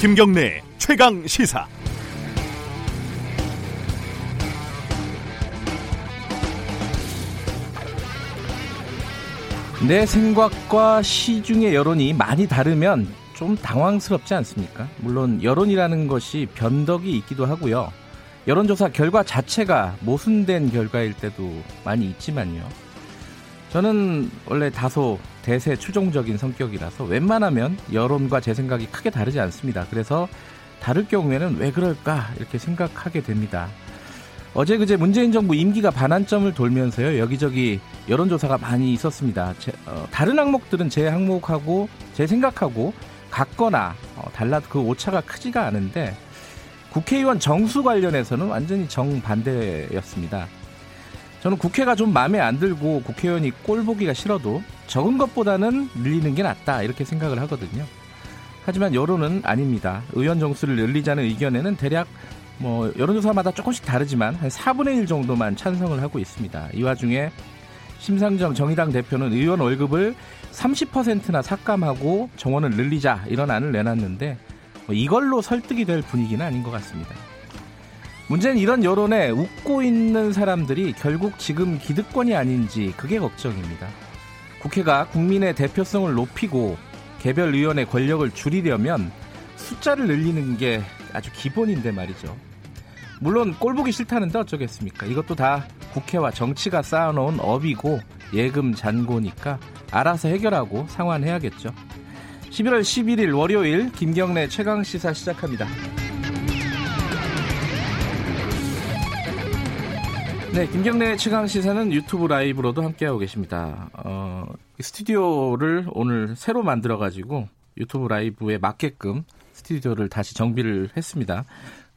김경래 최강 시사. 내 생각과 시중의 여론이 많이 다르면 좀 당황스럽지 않습니까? 물론 여론이라는 것이 변덕이 있기도 하고요. 여론조사 결과 자체가 모순된 결과일 때도 많이 있지만요. 저는 원래 다소 대세 추종적인 성격이라서 웬만하면 여론과 제 생각이 크게 다르지 않습니다. 그래서 다를 경우에는 왜 그럴까 이렇게 생각하게 됩니다. 어제 그제 문재인 정부 임기가 반환점을 돌면서요 여기저기 여론조사가 많이 있었습니다. 제, 어, 다른 항목들은 제 항목하고 제 생각하고 같거나 어, 달라도 그 오차가 크지가 않은데 국회의원 정수 관련해서는 완전히 정반대였습니다. 저는 국회가 좀 마음에 안 들고 국회의원이 꼴 보기가 싫어도 적은 것보다는 늘리는 게 낫다 이렇게 생각을 하거든요. 하지만 여론은 아닙니다. 의원 정수를 늘리자는 의견에는 대략 뭐 여론조사마다 조금씩 다르지만 한 4분의 1 정도만 찬성을 하고 있습니다. 이 와중에 심상정 정의당 대표는 의원 월급을 30%나 삭감하고 정원을 늘리자 이런 안을 내놨는데 뭐 이걸로 설득이 될 분위기는 아닌 것 같습니다. 문제는 이런 여론에 웃고 있는 사람들이 결국 지금 기득권이 아닌지 그게 걱정입니다. 국회가 국민의 대표성을 높이고 개별 의원의 권력을 줄이려면 숫자를 늘리는 게 아주 기본인데 말이죠. 물론 꼴 보기 싫다는데 어쩌겠습니까? 이것도 다 국회와 정치가 쌓아놓은 업이고 예금 잔고니까 알아서 해결하고 상환해야겠죠. 11월 11일 월요일 김경래 최강 시사 시작합니다. 네, 김경래 최강 시사는 유튜브 라이브로도 함께하고 계십니다. 어, 스튜디오를 오늘 새로 만들어가지고 유튜브 라이브에 맞게끔 스튜디오를 다시 정비를 했습니다.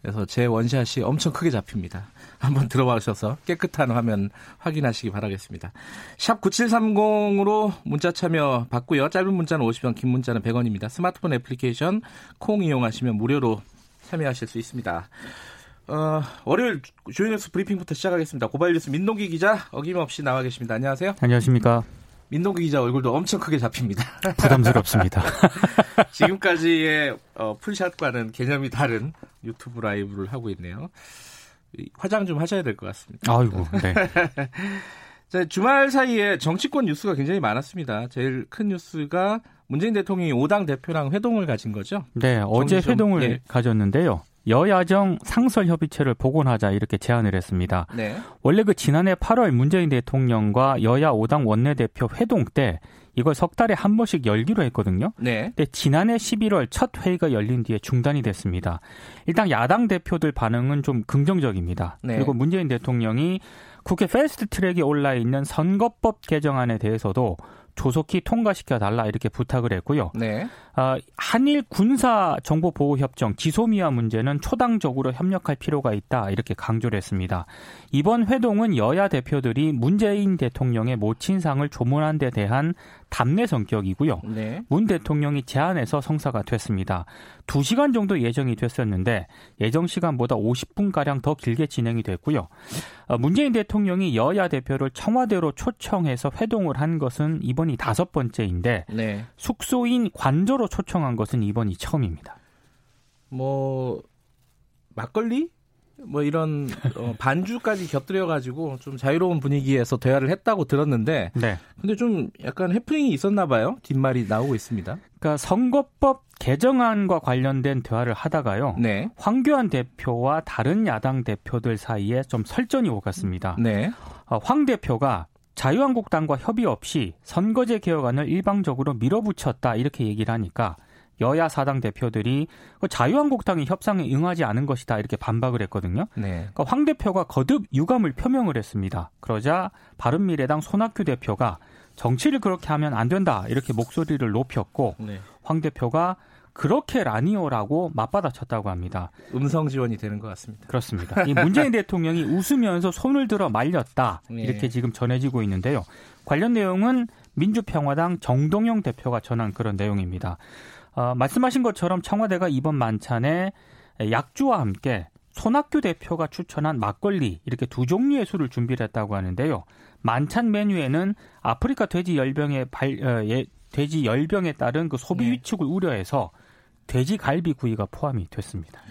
그래서 제 원샷이 엄청 크게 잡힙니다. 한번 들어와셔서 깨끗한 화면 확인하시기 바라겠습니다. 샵 9730으로 문자 참여 받고요. 짧은 문자는 50원, 긴 문자는 100원입니다. 스마트폰 애플리케이션 콩 이용하시면 무료로 참여하실 수 있습니다. 어, 월요일 주요 뉴스 브리핑부터 시작하겠습니다. 고발 뉴스 민동기 기자 어김없이 나와 계십니다. 안녕하세요. 안녕하십니까. 민동기 기자 얼굴도 엄청 크게 잡힙니다. 부담스럽습니다. 지금까지의 어, full shot과는 개념이 다른 유튜브 라이브를 하고 있네요. 화장 좀 하셔야 될 것 같습니다. 아이고, 네. 자, 주말 사이에 정치권 뉴스가 굉장히 많았습니다. 제일 큰 뉴스가 문재인 대통령이 5당 대표랑 회동을 가진 거죠? 네, 어제 회동을 네. 가졌는데요. 여야정 상설협의체를 복원하자 이렇게 제안을 했습니다. 네. 원래 그 지난해 8월 문재인 대통령과 여야 5당 원내대표 회동 때 이걸 석 달에 한 번씩 열기로 했거든요. 네. 근데 지난해 11월 첫 회의가 열린 뒤에 중단이 됐습니다. 일단 야당 대표들 반응은 좀 긍정적입니다. 네. 그리고 문재인 대통령이 국회 패스트 트랙에 올라 있는 선거법 개정안에 대해서도 조속히 통과시켜 달라 이렇게 부탁을 했고요. 네. 어, 한일 군사 정보 보호 협정 지소미아 문제는 초당적으로 협력할 필요가 있다 이렇게 강조를 했습니다. 이번 회동은 여야 대표들이 문재인 대통령의 모친상을 조문한 데 대한 답례 성격이고요. 네. 문 대통령이 제안해서 성사가 됐습니다. 2시간 정도 예정이 됐었는데 예정 시간보다 50분 가량 더 길게 진행이 됐고요. 어, 문재인 대통령이 여야 대표를 청와대로 초청해서 회동을 한 것은 이번이 다섯 번째인데 네. 숙소인 관저로 초청한 것은 이번이 처음입니다. 뭐 막걸리 뭐 이런 어, 반주까지 곁들여 가지고 좀 자유로운 분위기에서 대화를 했다고 들었는데 네. 근데 좀 약간 해프닝이 있었나 봐요. 뒷말이 나오고 있습니다. 그러니까 선거법 개정안과 관련된 대화를 하다가요. 네. 황교안 대표와 다른 야당 대표들 사이에 좀 설전이 오갔습니다. 네. 어, 황 대표가 자유한국당과 협의 없이 선거제 개혁안을 일방적으로 밀어붙였다 이렇게 얘기를 하니까 여야 사당 대표들이 그 자유한국당이 협상에 응하지 않은 것이다 이렇게 반박을 했거든요. 네. 그러니까 황 대표가 거듭 유감을 표명을 했습니다. 그러자 바른미래당 손학규 대표가 정치를 그렇게 하면 안 된다 이렇게 목소리를 높였고 네. 황 대표가 그렇게 라니오라고 맞받아쳤다고 합니다. 음성 지원이 되는 것 같습니다. 그렇습니다. 이 문재인 대통령이 웃으면서 손을 들어 말렸다 네. 이렇게 지금 전해지고 있는데요. 관련 내용은 민주평화당 정동영 대표가 전한 그런 내용입니다. 어, 말씀하신 것처럼 청와대가 이번 만찬에 약주와 함께 손학규 대표가 추천한 막걸리 이렇게 두 종류의 술을 준비를 했다고 하는데요. 만찬 메뉴에는 아프리카 돼지 열병에 발, 어, 예, 돼지 열병에 따른 그 소비 네. 위축을 우려해서 돼지 갈비 구이가 포함이 됐습니다.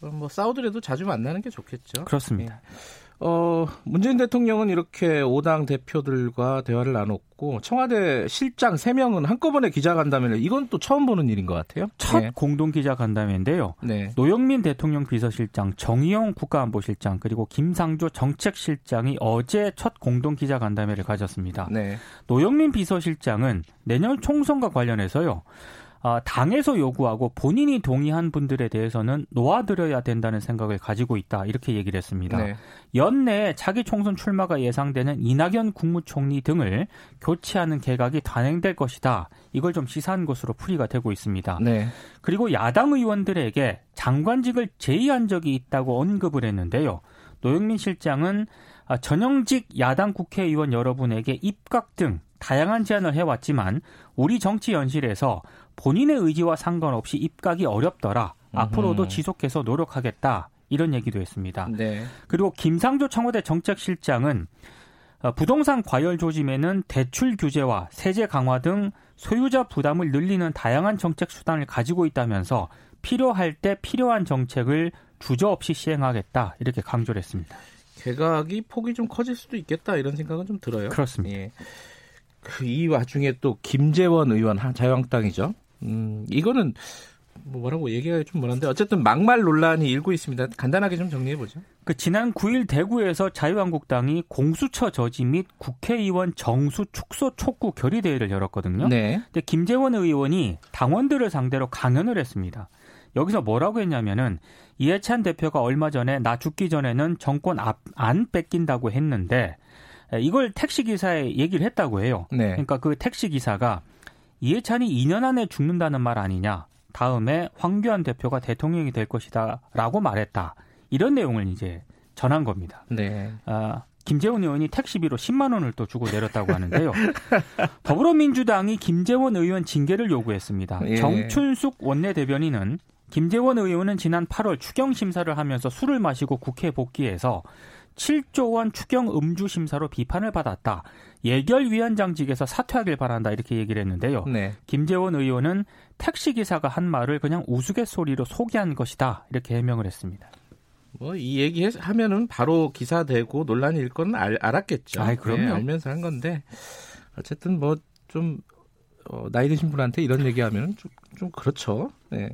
뭐 싸우더라도 자주 만나는 게 좋겠죠. 그렇습니다. 예. 어, 문재인 대통령은 이렇게 5당 대표들과 대화를 나눴고 청와대 실장 3명은 한꺼번에 기자간담회를 이건 또 처음 보는 일인 것 같아요. 첫 네. 공동 기자간담회인데요. 네. 노영민 대통령 비서실장, 정의용 국가안보실장 그리고 김상조 정책실장이 어제 첫 공동 기자간담회를 가졌습니다. 네. 노영민 비서실장은 내년 총선과 관련해서요. 어, 당에서 요구하고 본인이 동의한 분들에 대해서는 놓아드려야 된다는 생각을 가지고 있다 이렇게 얘기를 했습니다. 네. 연내에 차기 총선 출마가 예상되는 이낙연 국무총리 등을 교체하는 개각이 단행될 것이다. 이걸 좀 시사한 것으로 풀이가 되고 있습니다. 네. 그리고 야당 의원들에게 장관직을 제의한 적이 있다고 언급을 했는데요. 노영민 실장은 아, 전형직 야당 국회의원 여러분에게 입각 등 다양한 제안을 해왔지만 우리 정치 연실에서 본인의 의지와 상관없이 입각이 어렵더라. 앞으로도 지속해서 노력하겠다. 이런 얘기도 했습니다. 네. 그리고 김상조 청와대 정책실장은 어, 부동산 과열 조짐에는 대출 규제와 세제 강화 등 소유자 부담을 늘리는 다양한 정책 수단을 가지고 있다면서 필요할 때 필요한 정책을 주저없이 시행하겠다 이렇게 강조를 했습니다. 개각이 폭이 좀 커질 수도 있겠다 이런 생각은 좀 들어요. 그렇습니다. 예. 그 이 와중에 또 김재원 의원 자유한국당이죠. 음, 이거는 뭐 뭐라고 얘기가 좀 뭐한데 어쨌든 막말 논란이 일고 있습니다. 간단하게 좀 정리해 보죠. 그 지난 9일 대구에서 자유한국당이 공수처 저지 및 국회의원 정수 축소 촉구 결의 대회를 열었거든요. 네. 근데 김재원 의원이 당원들을 상대로 강연을 했습니다. 여기서 뭐라고 했냐면은 이해찬 대표가 얼마 전에 나 죽기 전에는 정권 앞, 안 뺏긴다고 했는데 이걸 택시 기사에 얘기를 했다고 해요. 네. 그러니까 그 택시 기사가 이해찬이 2년 안에 죽는다는 말 아니냐. 다음에 황교안 대표가 대통령이 될 것이다라고 말했다. 이런 내용을 이제 전한 겁니다. 네. 아, 김재원 의원이 택시비로 10만 원을 또 주고 내렸다고 하는데요. 더불어민주당이 김재원 의원 징계를 요구했습니다. 예. 정춘숙 원내대변인은 김재원 의원은 지난 8월 추경 심사를 하면서 술을 마시고 국회에 복귀해서 7조 원 추경 음주 심사로 비판을 받았다. 예결위원장직에서 사퇴하길 바란다 이렇게 얘기를 했는데요. 네. 김재원 의원은 택시 기사가 한 말을 그냥 우스갯소리로 소개한 것이다 이렇게 해명을 했습니다. 뭐 이 얘기 하면은 바로 기사 되고 논란일 건 알, 알았겠죠. 아, 그럼요. 네, 알면서 한 건데 어쨌든 뭐좀 어, 나이 드신 분한테 이런 얘기하면 좀, 좀 그렇죠. 네.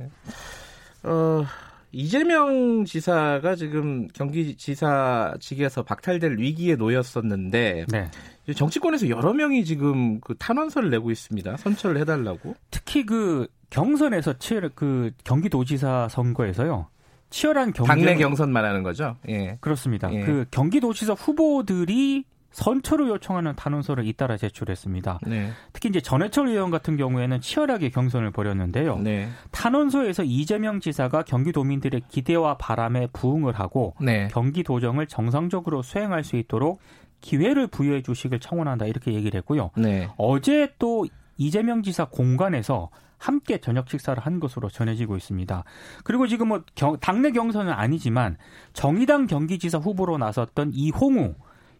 어, 이재명 지사가 지금 경기지사직에서 박탈될 위기에 놓였었는데 네. 정치권에서 여러 명이 지금 그 탄원서를 내고 있습니다. 선처를 해달라고. 특히 그 경선에서 치열 그 경기도지사 선거에서요. 치열한 경쟁 당내 경선 말하는 거죠. 예. 그렇습니다. 예. 그 경기도지사 후보들이 선처를 요청하는 탄원서를 잇따라 제출했습니다. 네. 특히 이제 전해철 의원 같은 경우에는 치열하게 경선을 벌였는데요. 네. 탄원서에서 이재명 지사가 경기도민들의 기대와 바람에 부응을 하고 네. 경기도정을 정상적으로 수행할 수 있도록 기회를 부여해 주시길 청원한다 이렇게 얘기를 했고요. 네. 어제 또 이재명 지사 공간에서 함께 저녁 식사를 한 것으로 전해지고 있습니다. 그리고 지금 뭐 경, 당내 경선은 아니지만 정의당 경기지사 후보로 나섰던 이홍우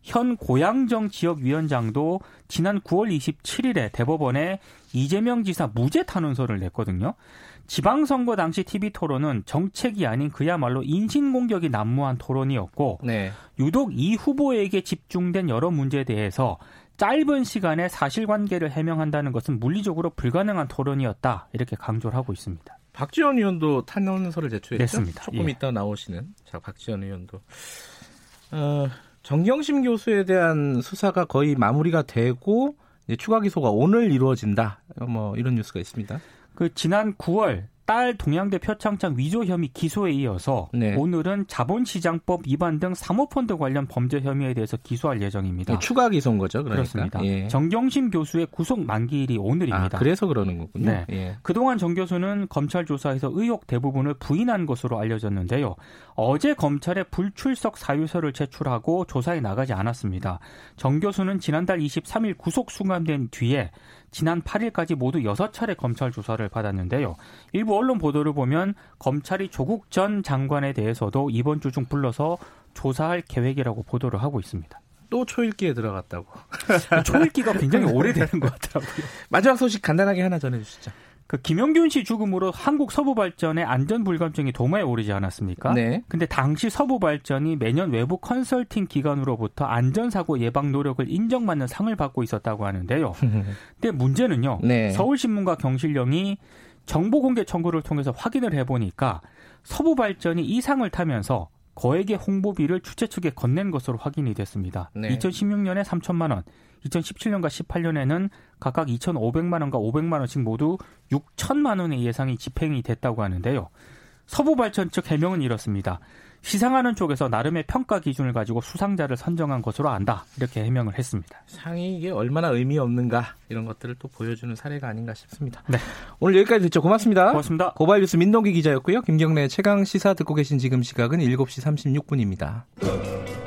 현 고양정 지역위원장도 지난 9월 27일에 대법원에 이재명 지사 무죄 탄원서를 냈거든요. 지방선거 당시 TV 토론은 정책이 아닌 그야말로 인신공격이 난무한 토론이었고 네. 유독 이 후보에게 집중된 여러 문제에 대해서 짧은 시간에 사실관계를 해명한다는 것은 물리적으로 불가능한 토론이었다 이렇게 강조를 하고 있습니다. 박지원 의원도 탄원서를 제출했죠. 냈습니다. 조금 예. 이따 나오시는 자 박지원 의원도 어, 정경심 교수에 대한 수사가 거의 마무리가 되고 추가 기소가 오늘 이루어진다. 뭐 이런 뉴스가 있습니다. 그 지난 9월 딸 동양대 표창장 위조 혐의 기소에 이어서 네. 오늘은 자본시장법 위반 등 사모펀드 관련 범죄 혐의에 대해서 기소할 예정입니다. 네, 추가 기소인 거죠, 그러니까. 그렇습니다. 예. 정경심 교수의 구속 만기일이 오늘입니다. 아, 그래서 그러는 거군요. 네. 예. 그동안 정 교수는 검찰 조사에서 의혹 대부분을 부인한 것으로 알려졌는데요. 어제 검찰에 불출석 사유서를 제출하고 조사에 나가지 않았습니다. 정 교수는 지난달 23일 구속 수감된 뒤에 지난 8일까지 모두 6차례 검찰 조사를 받았는데요. 일부 언론 보도를 보면 검찰이 조국 전 장관에 대해서도 이번 주 중 불러서 조사할 계획이라고 보도를 하고 있습니다. 또 초읽기에 들어갔다고. 초읽기가 굉장히 오래되는 것 같더라고요. 마지막 소식 간단하게 하나 전해주시죠. 그 김영균 씨 죽음으로 한국 서부 발전의 안전 불감증이 도마에 오르지 않았습니까? 네. 근데 당시 서부 발전이 매년 외부 컨설팅 기관으로부터 안전 사고 예방 노력을 인정받는 상을 받고 있었다고 하는데요. 근데 문제는요. 네. 서울신문과 경실령이 정보 공개 청구를 통해서 확인을 해 보니까 서부 발전이 이 상을 타면서 거액의 홍보비를 주최 측에 건넨 것으로 확인이 됐습니다. 네. 2016년에 3천만 원, 2017년과 18년에는 각각 2,500만 원과 500만 원씩 모두 6천만 원의 예상이 집행이 됐다고 하는데요. 서부발전 측 해명은 이렇습니다. 시상하는 쪽에서 나름의 평가 기준을 가지고 수상자를 선정한 것으로 안다. 이렇게 해명을 했습니다. 상이 이게 얼마나 의미 없는가 이런 것들을 또 보여주는 사례가 아닌가 싶습니다. 네. 오늘 여기까지 듣죠. 고맙습니다. 고맙습니다. 고발 뉴스 민동기 기자였고요. 김경래 최강 시사 듣고 계신 지금 시각은 7시 36분입니다.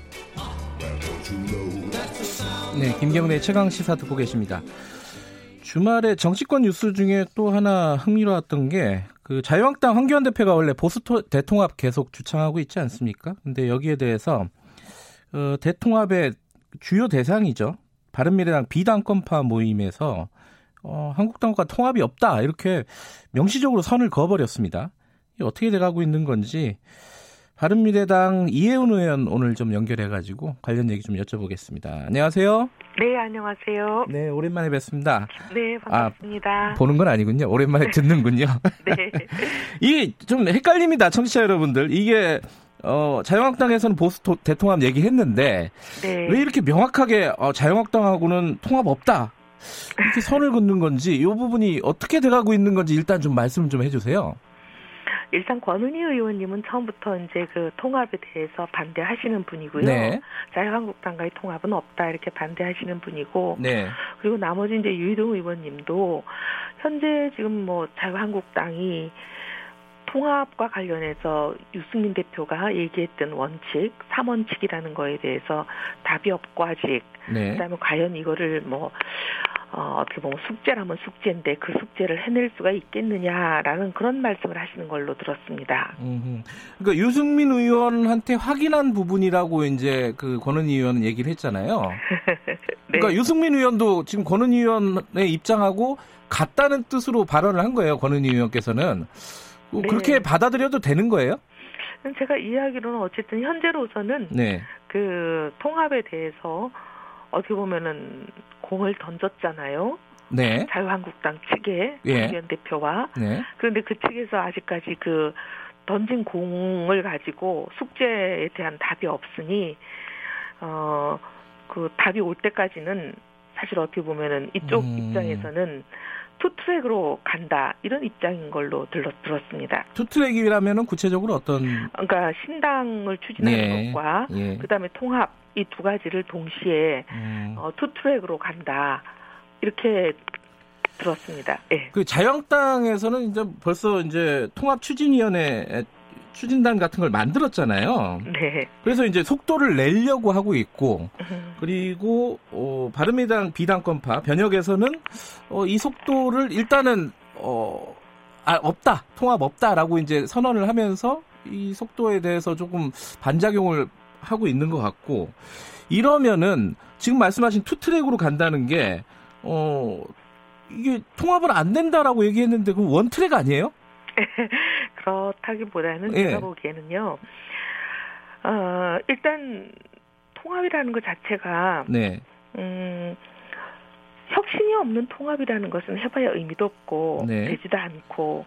네, 김경래 최강 시사 듣고 계십니다. 주말에 정치권 뉴스 중에 또 하나 흥미로웠던 게 그 자유한국당 황교안 대표가 원래 보수 대통합 계속 주창하고 있지 않습니까? 근데 여기에 대해서 어, 대통합의 주요 대상이죠. 바른미래당 비당권파 모임에서 어, 한국당과 통합이 없다 이렇게 명시적으로 선을 그어버렸습니다. 어떻게 돼가고 있는 건지 바른미래당 이혜훈 의원 오늘 좀 연결해가지고 관련 얘기 좀 여쭤보겠습니다. 안녕하세요. 네, 안녕하세요. 네, 오랜만에 뵙습니다. 네, 반갑습니다. 아, 보는 건 아니군요. 오랜만에 듣는군요. 네. 이게 좀 헷갈립니다, 청취자 여러분들. 이게 어, 자유한국당에서는 보수 토, 대통합 얘기했는데 네. 왜 이렇게 명확하게 어, 자유한국당하고는 통합 없다 이렇게 선을 긋는 건지 이 부분이 어떻게 돼가고 있는 건지 일단 좀 말씀 좀 해주세요. 일단 권은희 의원님은 처음부터 이제 그 통합에 대해서 반대하시는 분이고요. 네. 자유한국당과의 통합은 없다 이렇게 반대하시는 분이고. 네. 그리고 나머지 이제 유희동 의원님도 현재 지금 뭐 자유한국당이 통합과 관련해서 유승민 대표가 얘기했던 원칙, 3원칙이라는 거에 대해서 답이 없고 아직 네. 그다음에 과연 이거를 뭐 어, 어떻게 보면 숙제라면 숙제인데 그 숙제를 해낼 수가 있겠느냐라는 그런 말씀을 하시는 걸로 들었습니다. 음흠. 그러니까 유승민 의원한테 확인한 부분이라고 이제 그 권은희 의원은 얘기를 했잖아요. 네. 그러니까 유승민 의원도 지금 권은희 의원의 입장하고 같다는 뜻으로 발언을 한 거예요. 권은희 의원께서는 뭐 네. 그렇게 받아들여도 되는 거예요? 제가 이야기로는 어쨌든 현재로서는 네. 그 통합에 대해서 어떻게 보면은 공을 던졌잖아요. 네. 자유한국당 측에 예. 현 대표와 네. 그런데 그 측에서 아직까지 그 던진 공을 가지고 숙제에 대한 답이 없으니 어 그 답이 올 때까지는 사실 어떻게 보면은 이쪽 음. 입장에서는 two track으로 간다 이런 입장인 걸로 들었, 들었습니다. two track이라면은 구체적으로 어떤? 그러니까 신당을 추진하는 네. 것과 예. 그다음에 통합 이 두 가지를 동시에 음. 어, two track으로 간다 이렇게 들었습니다. 예. 그 자유한국당에서는 이제 벌써 이제 통합 추진위원회 추진단 같은 걸 만들었잖아요. 네. 그래서 이제 속도를 내려고 하고 있고, 음. 그리고 어, 바른미래당 비당권파 변혁에서는 어, 이 속도를 일단은 어, 아, 없다, 통합 없다라고 이제 선언을 하면서 이 속도에 대해서 조금 반작용을 하고 있는 것 같고 이러면은 지금 말씀하신 two track으로 간다는 게 어, 이게 통합은 안 된다라고 얘기했는데 그 원트랙 아니에요? 그렇다기보다는 예. 제가 보기에는요. 어, 일단 통합이라는 것 자체가 네. 음, 혁신이 없는 통합이라는 것은 해봐야 의미도 없고 네. 되지도 않고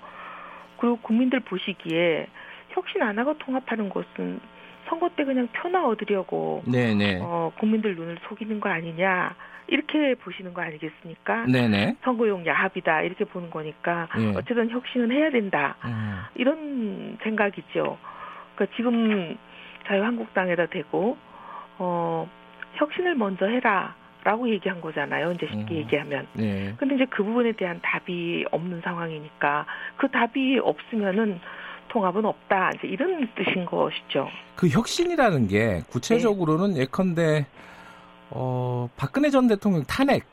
그리고 국민들 보시기에 혁신 안 하고 통합하는 것은 선거 때 그냥 표나 얻으려고 네네. 어, 국민들 눈을 속이는 거 아니냐 이렇게 보시는 거 아니겠습니까? 네네. 선거용 야합이다 이렇게 보는 거니까 예. 어쨌든 혁신은 해야 된다 음. 이런 생각이죠. 그러니까 지금 자유한국당에다 대고 어, 혁신을 먼저 해라. 라고 얘기한 거잖아요. 이제 쉽게 음. 얘기하면. 네. 근데 이제 그 부분에 대한 답이 없는 상황이니까 그 답이 없으면은 통합은 없다. 이제 이런 뜻인 것이죠. 그 혁신이라는 게 구체적으로는 네. 예컨대 어, 박근혜 전 대통령 탄핵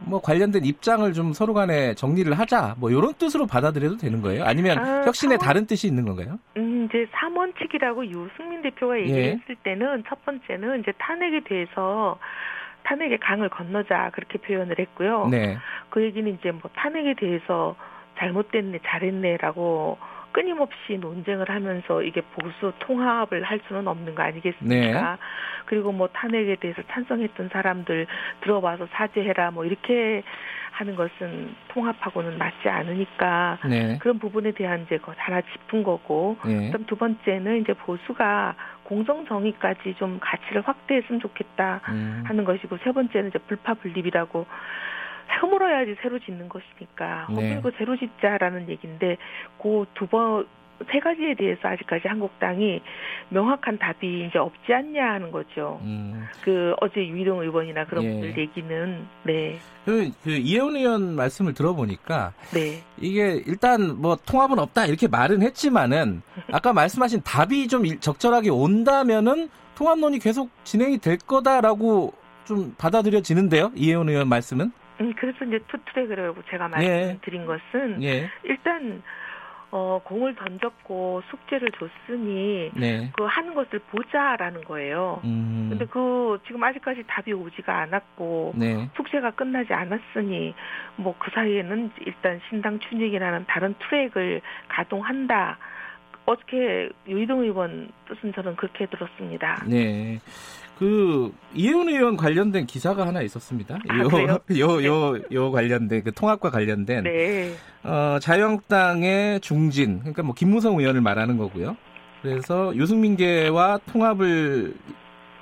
뭐 관련된 입장을 좀 서로 간에 정리를 하자 뭐 이런 뜻으로 받아들여도 되는 거예요? 아니면 아, 혁신에 3원, 다른 뜻이 있는 건가요? 음, 이제 3원칙이라고 유승민 대표가 예. 얘기했을 예. 때는 첫 번째는 이제 탄핵에 대해서 탄핵의 강을 건너자 그렇게 표현을 했고요. 네. 그 얘기는 이제 뭐 탄핵에 대해서 잘못됐네, 잘했네라고 끊임없이 논쟁을 하면서 이게 보수 통합을 할 수는 없는 거 아니겠습니까? 네. 그리고 뭐 탄핵에 대해서 찬성했던 사람들 들어와서 사죄해라 뭐 이렇게 하는 것은 통합하고는 맞지 않으니까 네. 그런 부분에 대한 이제 하나 짚은 거고 네. 그다음 두 번째는 이제 보수가 공정 정의까지 좀 가치를 확대했으면 좋겠다 음. 하는 것이고 세 번째는 이제 불파 분립이라고 허물어야지 새로 짓는 것이니까 네. 허물고 새로 짓자라는 얘기인데 그 두 번 세 가지에 대해서 아직까지 한국당이 명확한 답이 이제 없지 않냐 하는 거죠. 음. 그 어제 유의동 의원이나 그런 예. 분들 얘기는 네. 그, 그 이혜훈 의원 말씀을 들어보니까 네. 이게 일단 뭐 통합은 없다 이렇게 말은 했지만은 아까 말씀하신 답이 좀 적절하게 온다면은 통합론이 계속 진행이 될 거다라고 좀 받아들여지는데요. 이혜훈 의원 말씀은? 음, 그래서 이제 two track이라고 제가 예. 말씀드린 예. 것은 예. 일단 어, 공을 던졌고 숙제를 줬으니 네. 그 하는 것을 보자라는 거예요. 음. 근데 그 지금 아직까지 답이 오지가 않았고 네. 숙제가 끝나지 않았으니 뭐 그 사이에는 일단 신당 춘익이라는 다른 트랙을 가동한다. 어떻게 유이동 의원 뜻은 저는 그렇게 들었습니다. 네. 그 이혜원 의원 관련된 기사가 하나 있었습니다. 아, 요, 요, 요, 요 관련된 그 통합과 관련된 네. 어, 자유한국당의 중진 그러니까 뭐 김무성 의원을 말하는 거고요. 그래서 유승민계와 통합을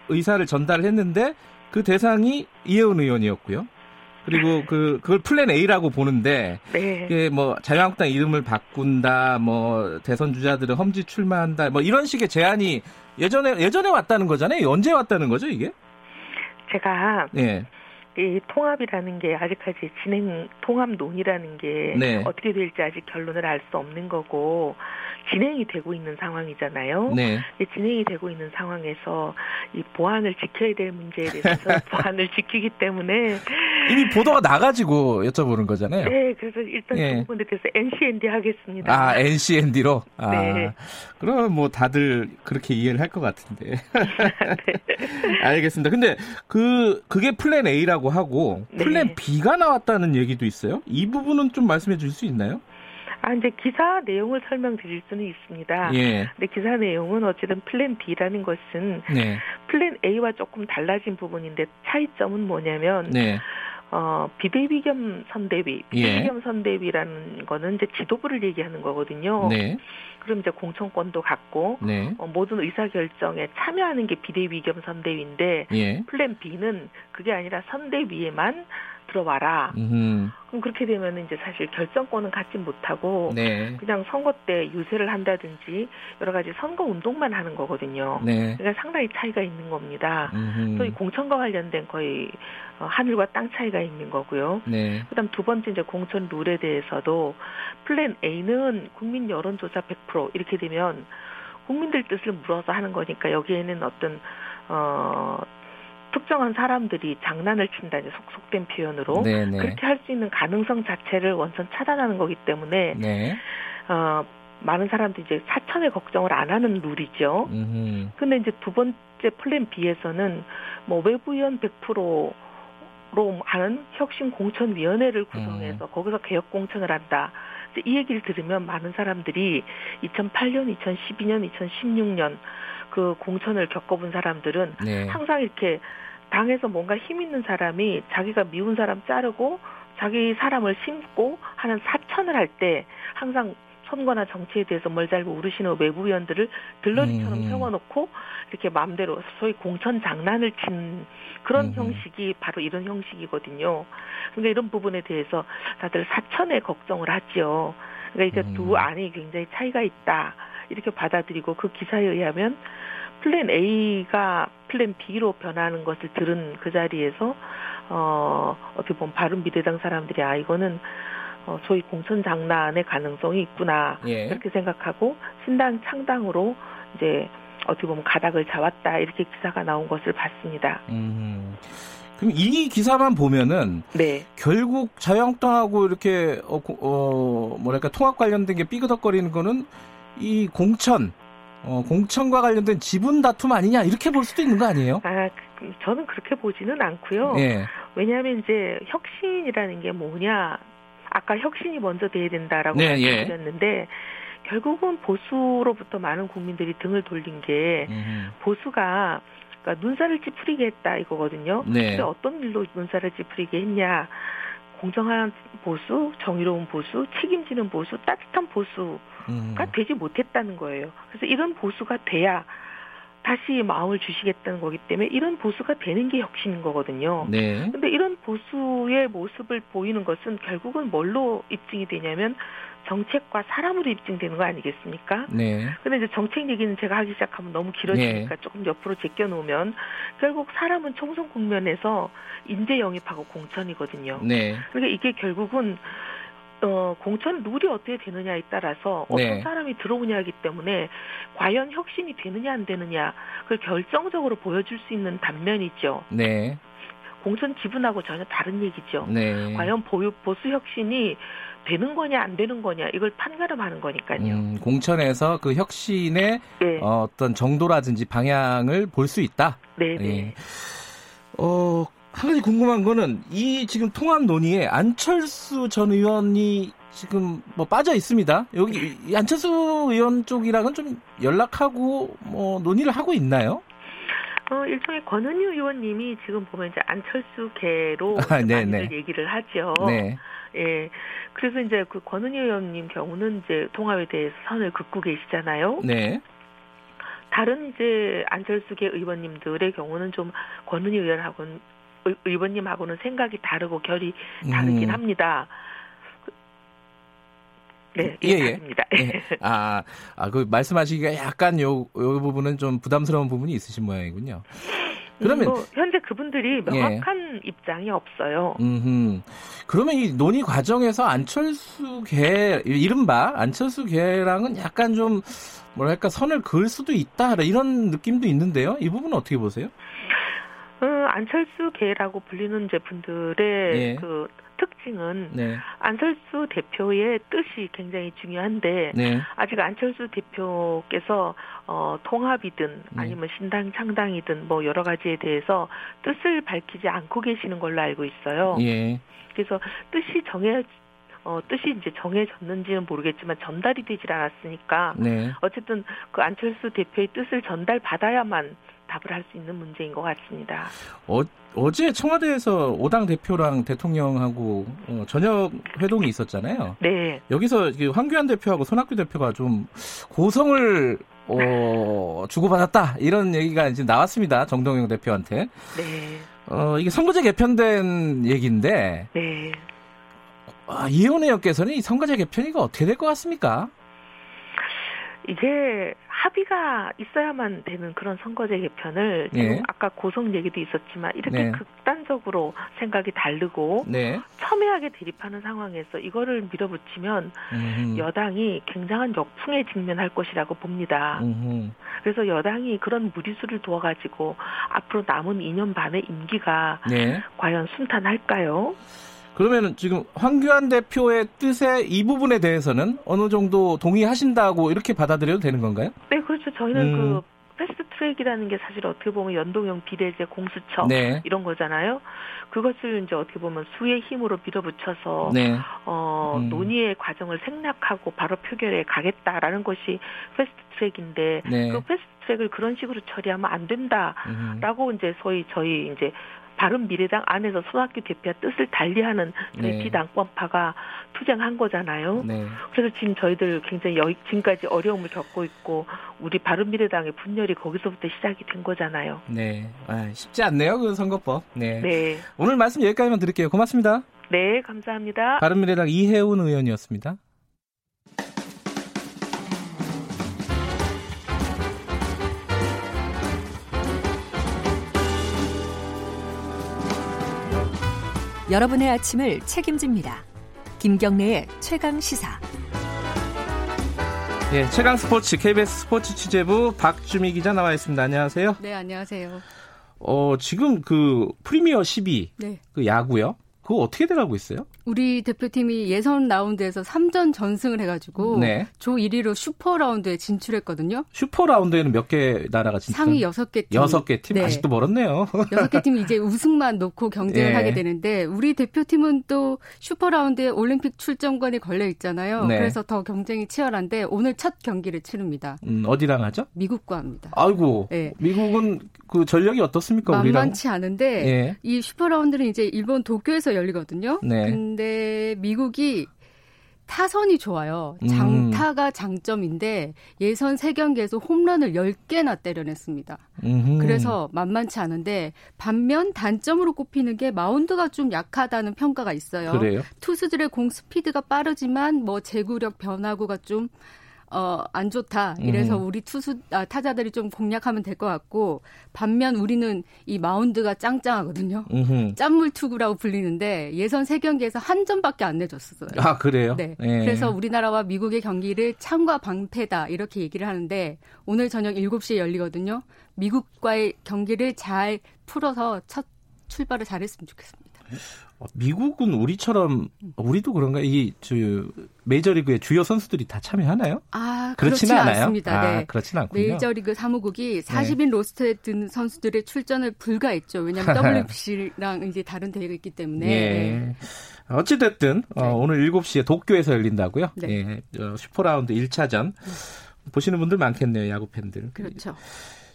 의사를 전달했는데 그 대상이 이혜원 의원이었고요. 그리고 그 그걸 플랜 A라고 보는데 네. 이게 뭐 자유한국당 이름을 바꾼다, 뭐 대선 주자들은 험지 출마한다, 뭐 이런 식의 제안이 예전에 예전에 왔다는 거잖아요. 언제 왔다는 거죠, 이게? 제가 네. 이 통합이라는 게 아직까지 진행 통합론이라는 게 네. 어떻게 될지 아직 결론을 알 수 없는 거고 진행이 되고 있는 상황이잖아요. 네. 진행이 되고 있는 상황에서 이 보안을 지켜야 될 문제에 대해서 보안을 지키기 때문에 이미 보도가 나가지고 여쭤보는 거잖아요. 네, 그래서 일단 예. 그 부분에 대해서 NCND 하겠습니다. 아, NCND로? 아, 네. 그러면 뭐 다들 그렇게 이해를 할 것 같은데. 네. 알겠습니다. 근데 그, 그게 플랜 A라고 하고 플랜 네. B가 나왔다는 얘기도 있어요. 이 부분은 좀 말씀해 주실 수 있나요? 아, 이제 기사 내용을 설명드릴 수는 있습니다. 예. 근데 기사 내용은 어쨌든 플랜 B라는 것은 네. 플랜 A와 조금 달라진 부분인데 차이점은 뭐냐면 네. 어, 비대위 겸 선대위, 비대위 예. 겸 선대위라는 거는 이제 지도부를 얘기하는 거거든요. 네. 그럼 이제 공천권도 갖고 네. 어, 모든 의사 결정에 참여하는 게 비대위 겸 선대위인데 예. 플랜 B는 그게 아니라 선대위에만 들어와라. 음흠. 그럼 그렇게 되면 이제 사실 결정권은 갖지 못하고 네. 그냥 선거 때 유세를 한다든지 여러 가지 선거 운동만 하는 거거든요. 네. 그러니까 상당히 차이가 있는 겁니다. 또이 공천과 관련된 거의 어, 하늘과 땅 차이가 있는 거고요. 네. 그다음 두 번째 이제 공천 룰에 대해서도 플랜 A는 국민 여론조사 100% 이렇게 되면 국민들 뜻을 물어서 하는 거니까 여기에는 어떤 어 특정한 사람들이 장난을 친다 이제 속속된 표현으로 네네. 네. 그렇게 할 수 있는 가능성 자체를 원천 차단하는 거기 때문에 네. 어 많은 사람들이 이제 사천의 걱정을 안 하는 룰이죠. 음흠. 근데 이제 두 번째 플랜 B에서는 뭐 외부위원 100%로 하는 혁신 공천 위원회를 구성해서 음. 거기서 개혁 공천을 한다. 이 얘기를 들으면 많은 사람들이 2008년, 2012년, 2016년 그 공천을 겪어본 사람들은 네. 항상 이렇게 당에서 뭔가 힘 있는 사람이 자기가 미운 사람 자르고 자기 사람을 심고 하는 사천을 할 때 항상 선거나 정치에 대해서 뭘잘 모르시는 외부위원들을 들러리처럼 음. 세워놓고 이렇게 마음대로 소위 공천 장난을 친 그런 음. 형식이 바로 이런 형식이거든요. 그러니까 이런 부분에 대해서 다들 사천에 걱정을 하지요. 그러니까 이제 음. 두 안이 굉장히 차이가 있다. 이렇게 받아들이고 그 기사에 의하면 플랜 A가 플랜 B로 변하는 것을 들은 그 자리에서 어 어떻게 보면 바른 미래당 사람들이 아 이거는 어, 소위 공천 장난의 가능성이 있구나 예. 이렇게 생각하고 신당 창당으로 이제 어떻게 보면 가닥을 잡았다 이렇게 기사가 나온 것을 봤습니다. 음. 그럼 이 기사만 보면은 네. 결국 자유한국당하고 이렇게 어, 어, 뭐랄까 통합 관련된 게 삐그덕거리는 거는 이 공천 어, 공천과 관련된 지분 다툼 아니냐 이렇게 볼 수도 있는 거 아니에요? 아, 그, 저는 그렇게 보지는 않고요. 예. 왜냐하면 이제 혁신이라는 게 뭐냐 아까 혁신이 먼저 돼야 된다라고 네, 예. 말씀드렸는데 예. 결국은 보수로부터 많은 국민들이 등을 돌린 게 음. 보수가 그러니까 눈살을 찌푸리게 했다 이거거든요. 네. 근데 어떤 일로 눈살을 찌푸리게 했냐? 공정한 보수, 정의로운 보수, 책임지는 보수, 따뜻한 보수가 음. 되지 못했다는 거예요. 그래서 이런 보수가 돼야 다시 마음을 주시겠다는 거기 때문에 이런 보수가 되는 게 혁신인 거거든요. 네. 근데 이런 보수의 모습을 보이는 것은 결국은 뭘로 입증이 되냐면 정책과 사람으로 입증되는 거 아니겠습니까? 네. 근데 이제 정책 얘기는 제가 하기 시작하면 너무 길어지니까 네. 조금 옆으로 제껴 놓으면 결국 사람은 총선 국면에서 인재 영입하고 공천이거든요. 네. 그러니까 이게 결국은 어, 공천 룰이 어떻게 되느냐에 따라서 어떤 네. 사람이 들어오냐기 때문에 과연 혁신이 되느냐 안 되느냐 그걸 결정적으로 보여줄 수 있는 단면이죠. 네. 공천 지분하고 전혀 다른 얘기죠. 네. 과연 보유, 보수 혁신이 되는 거냐 안 되는 거냐 이걸 판가름하는 거니까요. 음, 공천에서 그 혁신의 네. 어, 떤 정도라든지 방향을 볼 수 있다. 네. 네. 예. 어, 한 가지 궁금한 거는 이 지금 통합 논의에 안철수 전 의원이 지금 뭐 빠져 있습니다. 여기 안철수 의원 쪽이랑은 좀 연락하고 뭐 논의를 하고 있나요? 어, 일종의 권은희 의원님이 지금 보면 이제 안철수계로 아, 네, 많이들 네. 얘기를 하죠. 네. 예. 그래서 이제 그 권은희 의원님 경우는 이제 통합에 대해서 선을 긋고 계시잖아요. 네. 다른 이제 안철수계 의원님들의 경우는 좀 권은희 의원하고는 의원님하고는 생각이 다르고 결이 다르긴 음. 합니다. 네, 예, 예. 예. 아, 아, 그 말씀하시기가 약간 요, 요 부분은 좀 부담스러운 부분이 있으신 모양이군요. 그러면 뭐 현재 그분들이 예. 명확한 예. 입장이 없어요. 음, 그러면 이 논의 과정에서 안철수 계 이른바 안철수 계랑은 약간 좀 뭐랄까 선을 그을 수도 있다 이런 느낌도 있는데요. 이 부분은 어떻게 보세요? 어, 안철수 계라고 불리는 이제 분들의 예. 그 특징은 네. 안철수 대표의 뜻이 굉장히 중요한데 네. 아직 안철수 대표께서 어, 통합이든 네. 아니면 신당 창당이든 뭐 여러 가지에 대해서 뜻을 밝히지 않고 계시는 걸로 알고 있어요. 예. 그래서 뜻이 정해 어, 뜻이 이제 정해졌는지는 모르겠지만 전달이 되질 않았으니까 네. 어쨌든 그 안철수 대표의 뜻을 전달 받아야만 답을 할 수 있는 문제인 것 같습니다. 어, 어제 청와대에서 오당 대표랑 대통령하고 어, 저녁 회동이 있었잖아요. 네. 여기서 황교안 대표하고 손학규 대표가 좀 고성을 어, 주고받았다 이런 얘기가 이제 나왔습니다. 정동영 대표한테. 네. 어, 이게 선거제 개편된 얘기인데. 네. 아, 이혜원 의원께서는 이 선거제 개편이가 어떻게 될 것 같습니까? 이게 합의가 있어야만 되는 그런 선거제 개편을 네. 아까 고성 얘기도 있었지만 이렇게 네. 극단적으로 생각이 다르고 네. 첨예하게 대립하는 상황에서 이거를 밀어붙이면 음흠. 여당이 굉장한 역풍에 직면할 것이라고 봅니다. 음흠. 그래서 여당이 그런 무리수를 두어가지고 앞으로 남은 2년 반의 임기가 네. 과연 순탄할까요? 그러면 지금 황교안 대표의 뜻에 이 부분에 대해서는 어느 정도 동의하신다고 이렇게 받아들여도 되는 건가요? 네, 그렇죠. 저희는 음. 그 패스트 트랙이라는 게 사실 어떻게 보면 연동형 비례제 공수처 네. 이런 거잖아요. 그것을 이제 어떻게 보면 수의 힘으로 밀어붙여서 네. 어, 음. 논의의 과정을 생략하고 바로 표결에 가겠다라는 것이 패스트 트랙인데 네. 그 패스트 트랙을 그런 식으로 처리하면 안 된다라고 음. 이제 소위 저희 이제 바른 미래당 안에서 손학규 대표와 뜻을 달리하는 네. 비당권파가 투쟁한 거잖아요. 네. 그래서 지금 저희들 굉장히 여, 지금까지 어려움을 겪고 있고 우리 바른 미래당의 분열이 거기서부터 시작이 된 거잖아요. 네, 아, 쉽지 않네요 그 선거법. 네. 네. 오늘 말씀 여기까지만 드릴게요. 고맙습니다. 네, 감사합니다. 바른 미래당 이혜훈 의원이었습니다. 여러분의 아침을 책임집니다. 김경래의 최강 시사. 예, 최강 스포츠 KBS 스포츠 취재부 박주미 기자 나와 있습니다. 안녕하세요. 네, 안녕하세요. 어, 지금 그 프리미어 12 네. 그 야구요. 그거 어떻게 돼가고 있어요? 우리 대표팀이 예선 라운드에서 3전 전승을 해가지고 네. 조 1위로 슈퍼 라운드에 진출했거든요. 슈퍼 라운드에는 몇 개 나라가 진출? 상위 6개 팀. 6개 팀 네. 아직도 멀었네요. 6개 팀이 이제 우승만 놓고 경쟁을 네. 하게 되는데 우리 대표팀은 또 슈퍼 라운드에 올림픽 출전권이 걸려 있잖아요. 네. 그래서 더 경쟁이 치열한데 오늘 첫 경기를 치릅니다. 음, 어디랑 하죠? 미국과 합니다. 아이고. 네. 미국은 그 전력이 어떻습니까? 만만치 우리랑? 않은데 예. 이 슈퍼 라운드는 이제 일본 도쿄에서 열리거든요. 네. 근데 미국이 타선이 좋아요. 음. 장타가 장점인데 예선 3경기에서 홈런을 10개나 때려냈습니다. 음흠. 그래서 만만치 않은데 반면 단점으로 꼽히는 게 마운드가 좀 약하다는 평가가 있어요. 그래요? 투수들의 공 스피드가 빠르지만 뭐 제구력 변화구가 좀 어, 안 좋다. 이래서 음. 우리 투수, 아, 타자들이 좀 공략하면 될 것 같고, 반면 우리는 이 마운드가 짱짱하거든요. 음흠. 짠물 투구라고 불리는데, 예선 3경기에서 한 점밖에 안 내줬어요. 아, 그래요? 네. 예. 그래서 우리나라와 미국의 경기를 창과 방패다. 이렇게 얘기를 하는데, 오늘 저녁 7시에 열리거든요. 미국과의 경기를 잘 풀어서 첫 출발을 잘했으면 좋겠습니다. 어, 미국은 우리처럼 우리도 그런가 이저 메이저리그의 주요 선수들이 다 참여하나요? 아 그렇지는 않아요. 않습니다. 아, 네. 그렇지는 않군요. 메이저리그 사무국이 40인 네. 로스터에 든 선수들의 출전을 불허했죠. 왜냐하면 WBC랑 이제 다른 대회가 있기 때문에. 네. 어찌 됐든 어, 네. 오늘 7시에 도쿄에서 열린다고요. 네. 예, 슈퍼라운드 1차전 보시는 분들 많겠네요. 야구 팬들. 그렇죠.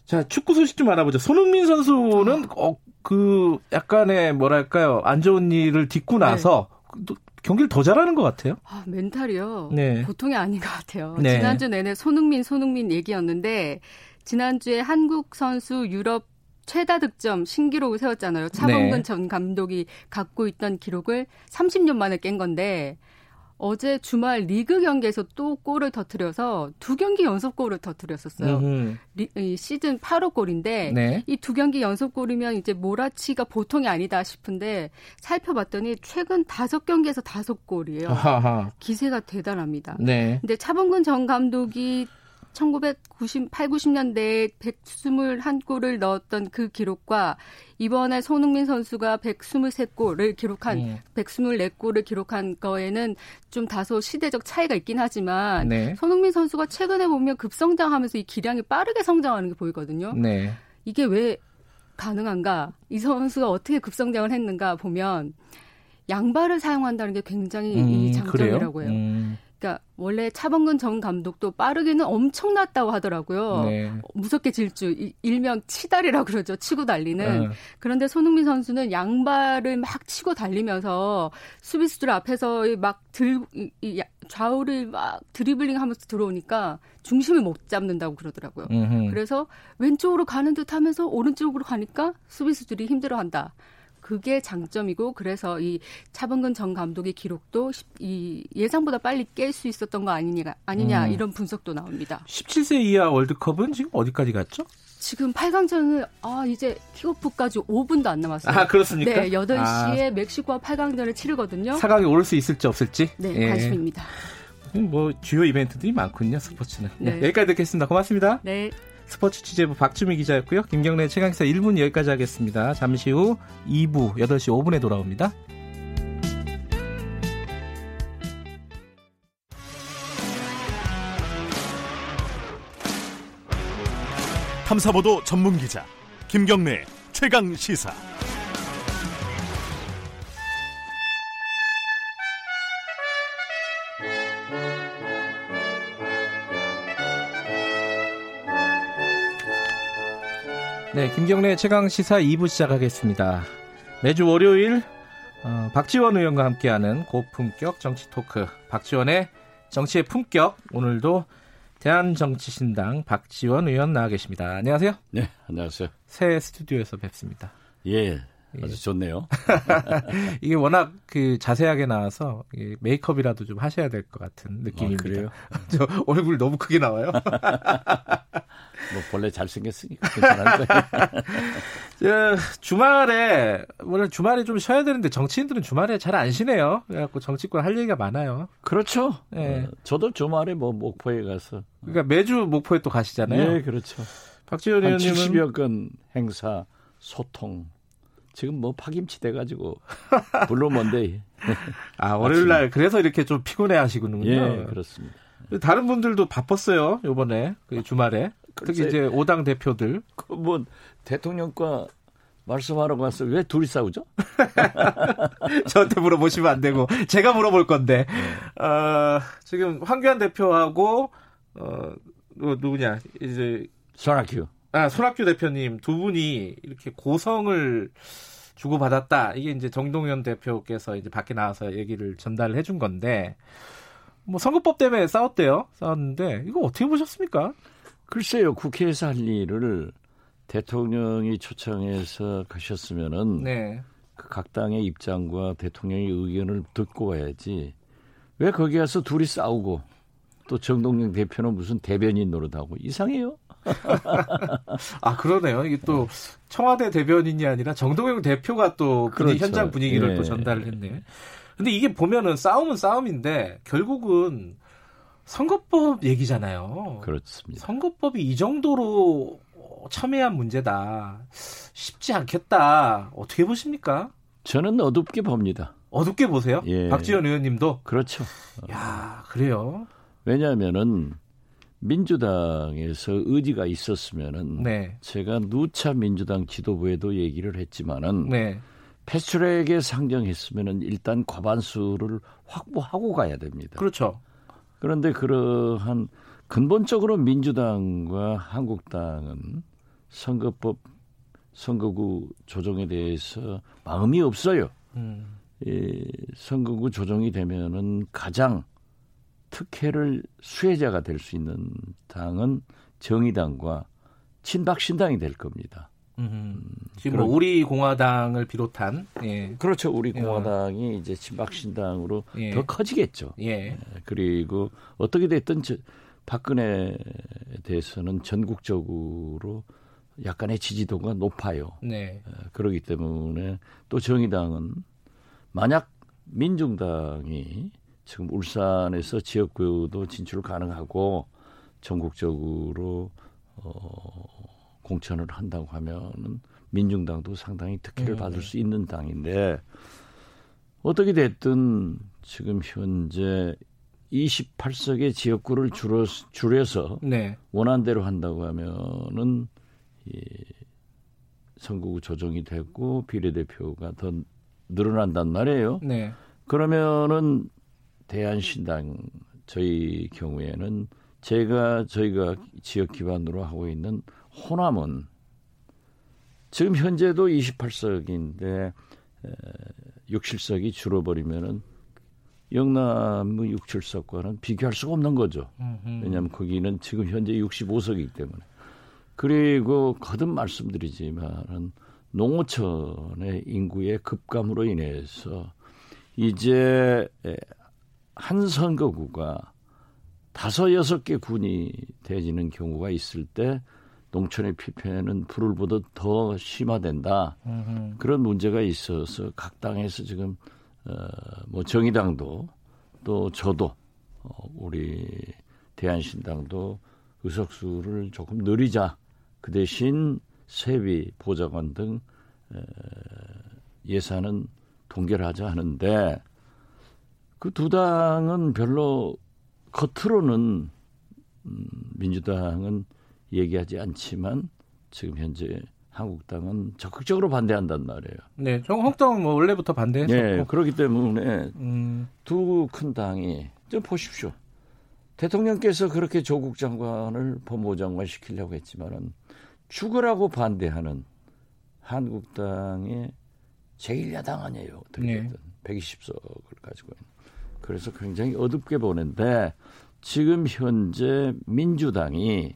자, 축구 소식 좀 알아보죠. 손흥민 선수는 어, 그 약간의 뭐랄까요 안 좋은 일을 딛고 네. 나서 네. 경기를 더 잘하는 것 같아요. 아, 멘탈이요. 네. 보통이 아닌 것 같아요. 네. 지난주 내내 손흥민 손흥민 얘기였는데 지난주에 한국 선수 유럽 최다 득점 신기록을 세웠잖아요. 차범근 네. 전 감독이 갖고 있던 기록을 30년 만에 깬 건데 어제 주말 리그 경기에서 또 골을 터트려서 두 경기 연속 골을 터트렸었어요. 리, 이 시즌 8호 골인데 네. 이두 경기 연속 골이면 이제 몰아치가 보통이 아니다 싶은데 살펴봤더니 최근 다섯 경기에서 다섯 골이에요. 아하. 기세가 대단합니다. 네. 근데 차범근 전 감독이 1998, 90년대에 121골을 넣었던 그 기록과 이번에 손흥민 선수가 123골을 기록한 네. 124골을 기록한 거에는 좀 다소 시대적 차이가 있긴 하지만 네. 손흥민 선수가 최근에 보면 급성장하면서 이 기량이 빠르게 성장하는 게 보이거든요. 네. 이게 왜 가능한가? 이 선수가 어떻게 급성장을 했는가 보면 양발을 사용한다는 게 굉장히 음, 이 장점이라고 해요. 음. 그러니까 원래 차범근 전 감독도 빠르기는 엄청났다고 하더라고요. 네. 무섭게 질주 일명 치달이라고 그러죠. 치고 달리는. 네. 그런데 손흥민 선수는 양발을 막 치고 달리면서 수비수들 앞에서 막 들 좌우를 막 드리블링 하면서 들어오니까 중심을 못 잡는다고 그러더라고요. 음흠. 그래서 왼쪽으로 가는 듯 하면서 오른쪽으로 가니까 수비수들이 힘들어한다. 그게 장점이고 그래서 이 차범근 전 감독의 기록도 이 예상보다 빨리 깰 수 있었던 거 아니냐 아니냐 음. 이런 분석도 나옵니다. 17세 이하 월드컵은 지금 어디까지 갔죠? 지금 8강전은 아 이제 킥오프까지 5분도 안 남았어요. 아 그렇습니까? 네, 8시에 아. 멕시코와 8강전을 치르거든요. 4강에 오를 수 있을지 없을지? 네, 예. 관심입니다. 뭐 주요 이벤트들이 많군요, 스포츠는. 네. 네, 여기까지 듣겠습니다. 고맙습니다. 네. 스포츠 취재부 박주미 기자였고요. 김경래 최강기사 1분 여기까지 하겠습니다. 잠시 후 2부 8시 5분에 돌아옵니다. 탐사보도 전문 기자 김경래 최강 시사. 네, 김경래 최강 시사 2부 시작하겠습니다. 매주 월요일 어, 박지원 의원과 함께하는 고품격 정치 토크 박지원의 정치의 품격 오늘도 대한정치신당 박지원 의원 나와 계십니다. 안녕하세요. 네, 안녕하세요. 새 스튜디오에서 뵙습니다. 예, 예. 아주 좋네요. 이게 워낙 그 자세하게 나와서 메이크업이라도 좀 하셔야 될 것 같은 느낌입니다. 아, 그래요? 저 얼굴 너무 크게 나와요. 뭐 본래 잘생겼으니까 괜찮은 거예요. 주말에 원래 주말에 좀 쉬어야 되는데 정치인들은 주말에 잘 안 쉬네요. 그래갖고 정치권 할 얘기가 많아요. 그렇죠. 네. 어, 저도 주말에 뭐 목포에 가서 그러니까 매주 목포에 또 가시잖아요. 네, 그렇죠. 박지원 의원님은 70여 건 행사 소통 지금 뭐 파김치 돼가지고 Blue Monday. 아 월요일 날 그래서 이렇게 좀 피곤해 하시군요. 예, 그렇습니다. 다른 분들도 바빴어요 요번에 그 주말에 특히 이제 오당 대표들. 그 뭐 대통령과 말씀하러 가서 왜 둘이 싸우죠? 저한테 물어보시면 안 되고 제가 물어볼 건데 네. 어, 지금 황교안 대표하고 어 누구냐 이제 손학규 아, 손학규 대표님 두 분이 이렇게 고성을 주고받았다. 이게 이제 정동현 대표께서 이제 밖에 나와서 얘기를 전달을 해준 건데, 뭐 선거법 때문에 싸웠대요. 싸웠는데, 이거 어떻게 보셨습니까? 글쎄요, 국회에서 할 일을 대통령이 초청해서 가셨으면은, 네. 그각 당의 입장과 대통령의 의견을 듣고 와야지. 왜 거기 가서 둘이 싸우고, 또 정동영 대표는 무슨 대변인 노릇하고 이상해요. 아 그러네요. 이게 또 청와대 대변인이 아니라 정동영 대표가 또 그렇죠. 현장 분위기를 예. 또 전달을 했네. 근데 이게 보면은 싸움은 싸움인데 결국은 선거법 얘기잖아요. 그렇습니다. 선거법이 이 정도로 첨예한 문제다. 쉽지 않겠다. 어떻게 보십니까? 저는 어둡게 봅니다. 어둡게 보세요? 예. 박지원 의원님도? 그렇죠. 야, 그래요? 왜냐하면은 민주당에서 의지가 있었으면은 네. 제가 누차 민주당 지도부에도 얘기를 했지만은 네. 패스트트랙에 상정했으면은 일단 과반수를 확보하고 가야 됩니다. 그렇죠. 그런데 그러한 근본적으로 민주당과 한국당은 선거법 선거구 조정에 대해서 마음이 없어요. 음. 이 선거구 조정이 되면은 가장 특혜를 수혜자가 될 수 있는 당은 정의당과 친박신당이 될 겁니다. 음, 지금 뭐 우리 공화당을 비롯한 예. 그렇죠. 우리 예. 공화당이 이제 친박신당으로 예. 더 커지겠죠. 예. 예. 그리고 어떻게 됐든 저, 박근혜에 대해서는 전국적으로 약간의 지지도가 높아요. 네. 예, 그러기 때문에 또 정의당은 만약 민중당이 지금 울산에서 지역구도 진출 가능하고 전국적으로 어, 공천을 한다고 하면은 민중당도 상당히 특혜를 네, 받을 네. 수 있는 당인데 어떻게 됐든 지금 현재 28석의 지역구를 줄여, 줄여서 네. 원한대로 한다고 하면은 이 선거구 조정이 됐고 비례대표가 더 늘어난단 말이에요. 네. 그러면은 대한신당 저희 경우에는 제가 저희가 지역 기반으로 하고 있는 호남은 지금 현재도 28석인데 6, 7석이 줄어버리면은 영남의 6, 7석과는 비교할 수가 없는 거죠. 왜냐하면 거기는 지금 현재 65석이기 때문에. 그리고 거듭 말씀드리지만은 농어촌의 인구의 급감으로 인해서 이제 한 선거구가 다섯 여섯 개 군이 되지는 경우가 있을 때 농촌의 피폐는 불을 보듯 더 심화된다. 음흠. 그런 문제가 있어서 각 당에서 지금 어, 뭐 정의당도 또 저도 어, 우리 대한신당도 의석수를 조금 늘리자. 그 대신 세비 보좌관 등 에, 예산은 동결하자 하는데 그 두 당은 별로 겉으로는 음, 민주당은 얘기하지 않지만 지금 현재 한국당은 적극적으로 반대한단 말이에요. 네, 정홍당은 뭐 원래부터 반대했었고. 네, 그렇기 때문에 음. 두큰 당이 좀 보십시오. 대통령께서 그렇게 조국 장관을 법무장관 시키려고 했지만은 죽으라고 반대하는 한국당의 제1야당 아니에요. 어떻게 든 네. 120석을 가지고 있는. 그래서 굉장히 어둡게 보는데 지금 현재 민주당이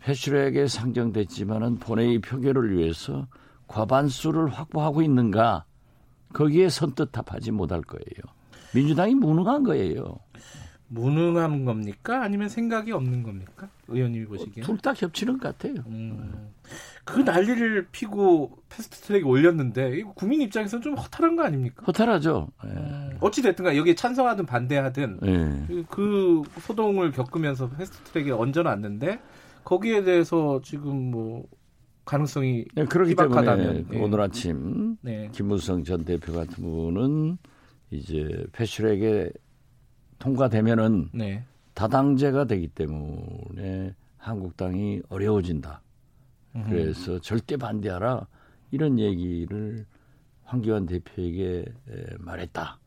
패슈렉에 상정됐지만은 본회의 표결을 위해서 과반수를 확보하고 있는가 거기에 선뜻 답하지 못할 거예요. 민주당이 무능한 거예요. 무능한 겁니까? 아니면 생각이 없는 겁니까? 의원님이 보시기에 둘 다 겹치는 것 같아요. 음, 그 난리를 피고 패스트트랙에 올렸는데 이거 국민 입장에서는 좀 허탈한 거 아닙니까? 허탈하죠. 예. 음, 어찌 됐든가 여기에 찬성하든 반대하든 예. 그 소동을 겪으면서 패스트트랙에 얹어놨는데 거기에 대해서 지금 뭐 가능성이 네, 그렇기 때문에 네. 오늘 아침 네. 김무성 전 대표 같은 분은 이제 패스트트랙에 통과되면은 네. 다당제가 되기 때문에 한국당이 어려워진다. 그래서 음. 절대 반대하라 이런 얘기를 황교안 대표에게 말했다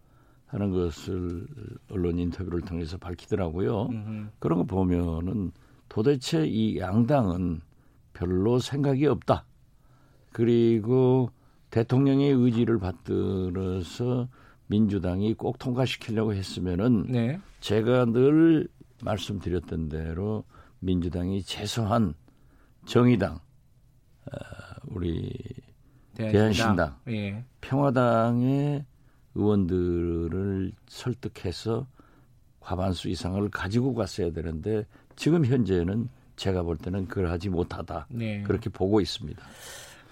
하는 것을 언론 인터뷰를 통해서 밝히더라고요. 음흠. 그런 거 보면은 도대체 이 양당은 별로 생각이 없다. 그리고 대통령의 의지를 받들어서 민주당이 꼭 통과시키려고 했으면은 네. 제가 늘 말씀드렸던 대로 민주당이 최소한 정의당, 어, 우리 대한신당, 대한신당 예. 평화당의 의원들을 설득해서 과반수 이상을 가지고 갔어야 되는데 지금 현재는 제가 볼 때는 그걸 하지 못하다 네. 그렇게 보고 있습니다.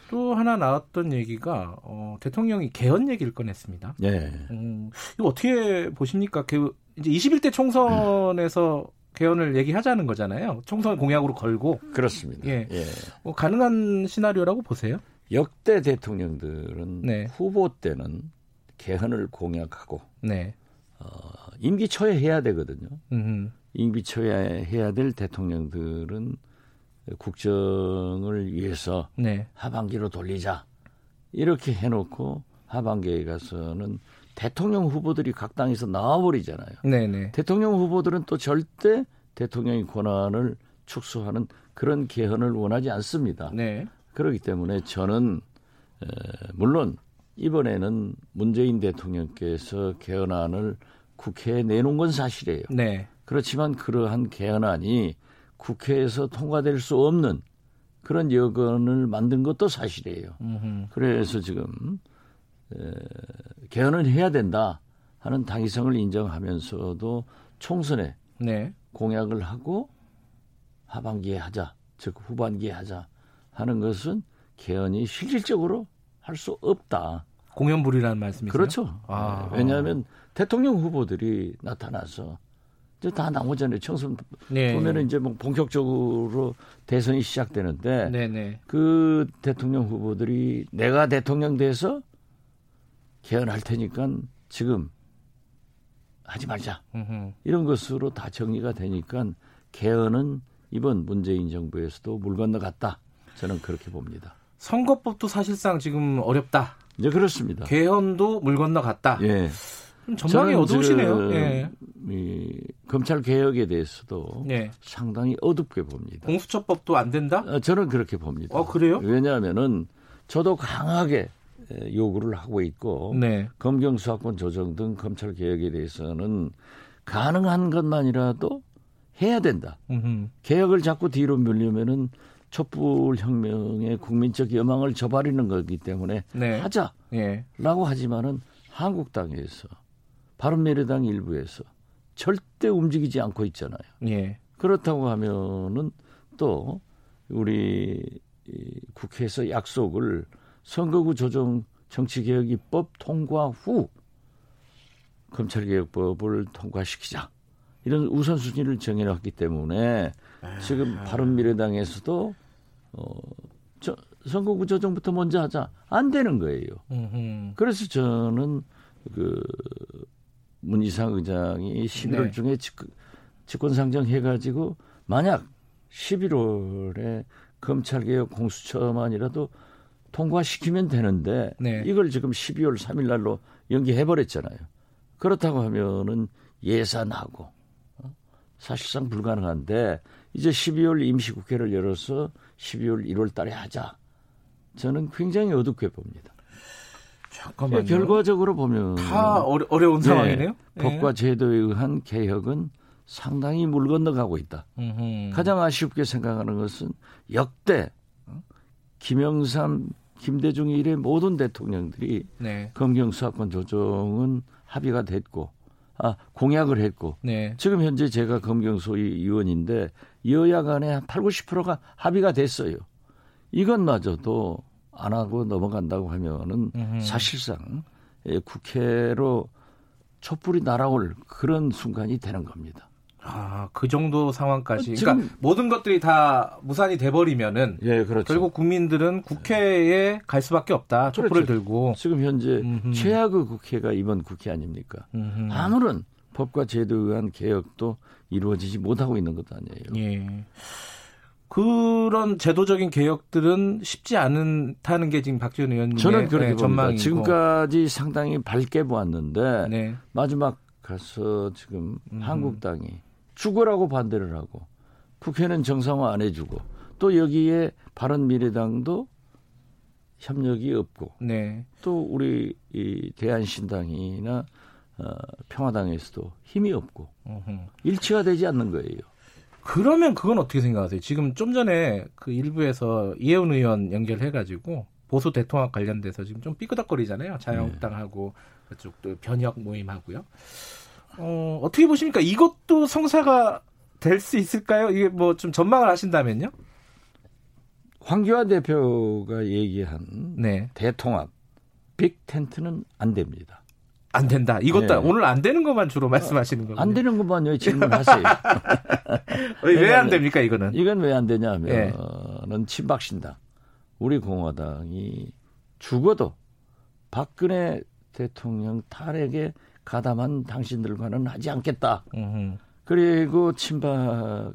또 하나 나왔던 얘기가 어, 대통령이 개헌 얘기를 꺼냈습니다. 네. 음, 이거 어떻게 보십니까? 그 이제 21대 총선에서 음. 개헌을 얘기하자는 거잖아요. 총선 공약으로 걸고. 그렇습니다. 예. 예. 뭐 가능한 시나리오라고 보세요? 역대 대통령들은 네. 후보 때는 개헌을 공약하고 네. 어, 임기 초에 해야 되거든요. 음흠. 임기 초에 해야 될 대통령들은 국정을 위해서 네. 하반기로 돌리자 이렇게 해놓고 하반기에 가서는 대통령 후보들이 각 당에서 나와버리잖아요. 네네. 대통령 후보들은 또 절대 대통령의 권한을 축소하는 그런 개헌을 원하지 않습니다. 네. 그렇기 때문에 저는 에, 물론 이번에는 문재인 대통령께서 개헌안을 국회에 내놓은 건 사실이에요. 네. 그렇지만 그러한 개헌안이 국회에서 통과될 수 없는 그런 여건을 만든 것도 사실이에요. 음흠. 그래서 지금 에, 개헌을 해야 된다 하는 당위성을 인정하면서도 총선에 네. 공약을 하고 하반기에 하자, 즉 후반기에 하자 하는 것은 개헌이 실질적으로 할 수 없다. 공연불이라는 말씀이세요? 그렇죠. 아. 왜냐하면 대통령 후보들이 나타나서 이제 다 나오잖아요. 청선 네. 보면은 이제 뭐 본격적으로 대선이 시작되는데 네네. 네. 그 대통령 후보들이 내가 대통령 돼서 개헌할 테니까 지금 하지 말자 으흠. 이런 것으로 다 정리가 되니까 개헌은 이번 문재인 정부에서도 물 건너갔다. 저는 그렇게 봅니다. 선거법도 사실상 지금 어렵다. 이제 그렇습니다. 개헌도 물 건너갔다. 예. 전망이 어두우시네요. 예. 이 검찰 개혁에 대해서도 예. 상당히 어둡게 봅니다. 공수처법도 안 된다? 어, 저는 그렇게 봅니다. 어, 그래요? 왜냐하면은 저도 강하게 요구를 하고 있고 네. 검경 수사권 조정 등 검찰 개혁에 대해서는 가능한 것만이라도 해야 된다. 음흠. 개혁을 자꾸 뒤로 밀려면은 촛불 혁명의 국민적 여망을 저버리는 거기 때문에 네. 하자라고 예. 하지만은 한국당에서 바른미래당 일부에서 절대 움직이지 않고 있잖아요. 예. 그렇다고 하면은 또 우리 국회에서 약속을 선거구 조정 정치개혁 입법 통과 후 검찰개혁법을 통과시키자 이런 우선순위를 정해놨기 때문에 지금 아. 바른미래당에서도 어, 저, 선거구 조정부터 먼저 하자 안 되는 거예요. 그래서 저는 그 문희상 의장이 11월 네. 중에 직권 상정 해가지고 만약 11월에 검찰개혁 공수처만이라도 통과시키면 되는데 네. 이걸 지금 12월 3일 날로 연기해 버렸잖아요. 그렇다고 하면은 예산하고 어? 사실상 불가능한데 이제 12월 임시국회를 열어서 12월 1월 달에 하자. 저는 굉장히 어둡게 봅니다. 잠깐만요. 결과적으로 보면 다 어려, 어려운 네, 상황이네요. 법과 제도에 의한 개혁은 상당히 물 건너가고 있다. 음흠. 가장 아쉽게 생각하는 것은 역대 어? 김영삼, 김대중 이래 모든 대통령들이 네. 검경 수사권 조정은 합의가 됐고 아, 공약을 했고 네. 지금 현재 제가 검경소위 의원인데 여야 간에 한 8, 90%가 합의가 됐어요. 이것마저도 안 하고 넘어간다고 하면은 음흠. 사실상 예, 국회로 촛불이 날아올 그런 순간이 되는 겁니다. 아, 그 정도 상황까지. 그러니까 모든 것들이 다 무산이 돼버리면은. 예, 그렇죠. 결국 국민들은 국회에 갈 수밖에 없다. 촛불을 그렇죠. 들고. 지금 현재 음흠. 최악의 국회가 이번 국회 아닙니까? 음흠. 아무런 법과 제도에 의한 개혁도 이루어지지 못하고 있는 것도 아니에요. 예. 그런 제도적인 개혁들은 쉽지 않다는 게 지금 박지원 의원님의 저는 그렇게 네, 전망이고 지금까지 상당히 밝게 보았는데 네. 마지막 가서 지금 음. 한국당이 죽으라고 반대를 하고 국회는 정상화 안 해주고 또 여기에 바른 미래당도 협력이 없고 네. 또 우리 이 대한신당이나 어, 평화당에서도 힘이 없고 어흠. 일치가 되지 않는 거예요. 그러면 그건 어떻게 생각하세요? 지금 좀 전에 그 일부에서 이혜훈 의원 연결해가지고 보수 대통합 관련돼서 지금 좀 삐끄덕거리잖아요. 자유한국당하고 네. 그쪽도 변혁 모임하고요. 어, 어떻게 보십니까? 이것도 성사가 될 수 있을까요? 이게 뭐 좀 전망을 하신다면요? 황교안 대표가 얘기한 네. 대통합 빅 텐트는 안 됩니다. 안 된다. 이것도 네. 오늘 안 되는 것만 주로 말씀하시는 거예요. 안 되는 것만요. 질문하세요. 왜 안 됩니까 이거는? 이건 왜 안 되냐면은 네. 친박신당 우리 공화당이 죽어도 박근혜 대통령 탈핵에 가담한 당신들과는 하지 않겠다. 음흠. 그리고 친박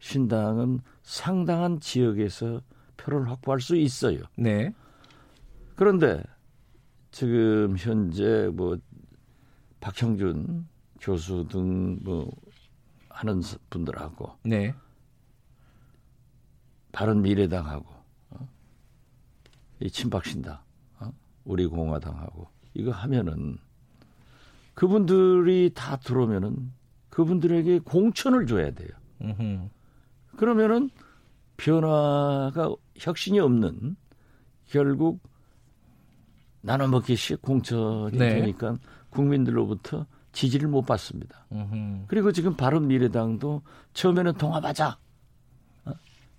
신당은 상당한 지역에서 표를 확보할 수 있어요. 네. 그런데 지금 현재 뭐 박형준 교수 등 뭐 하는 분들하고 네. 바른 미래당하고 어? 이 친박신당 어? 우리 공화당하고 이거 하면은 그분들이 다 들어오면은 그분들에게 공천을 줘야 돼요. 음흠. 그러면은 변화가 혁신이 없는 결국 나눠 먹기식 공천이 네. 되니까 국민들로부터 지지를 못 받습니다. 음흠. 그리고 지금 바른미래당도 처음에는 통합하자, 어?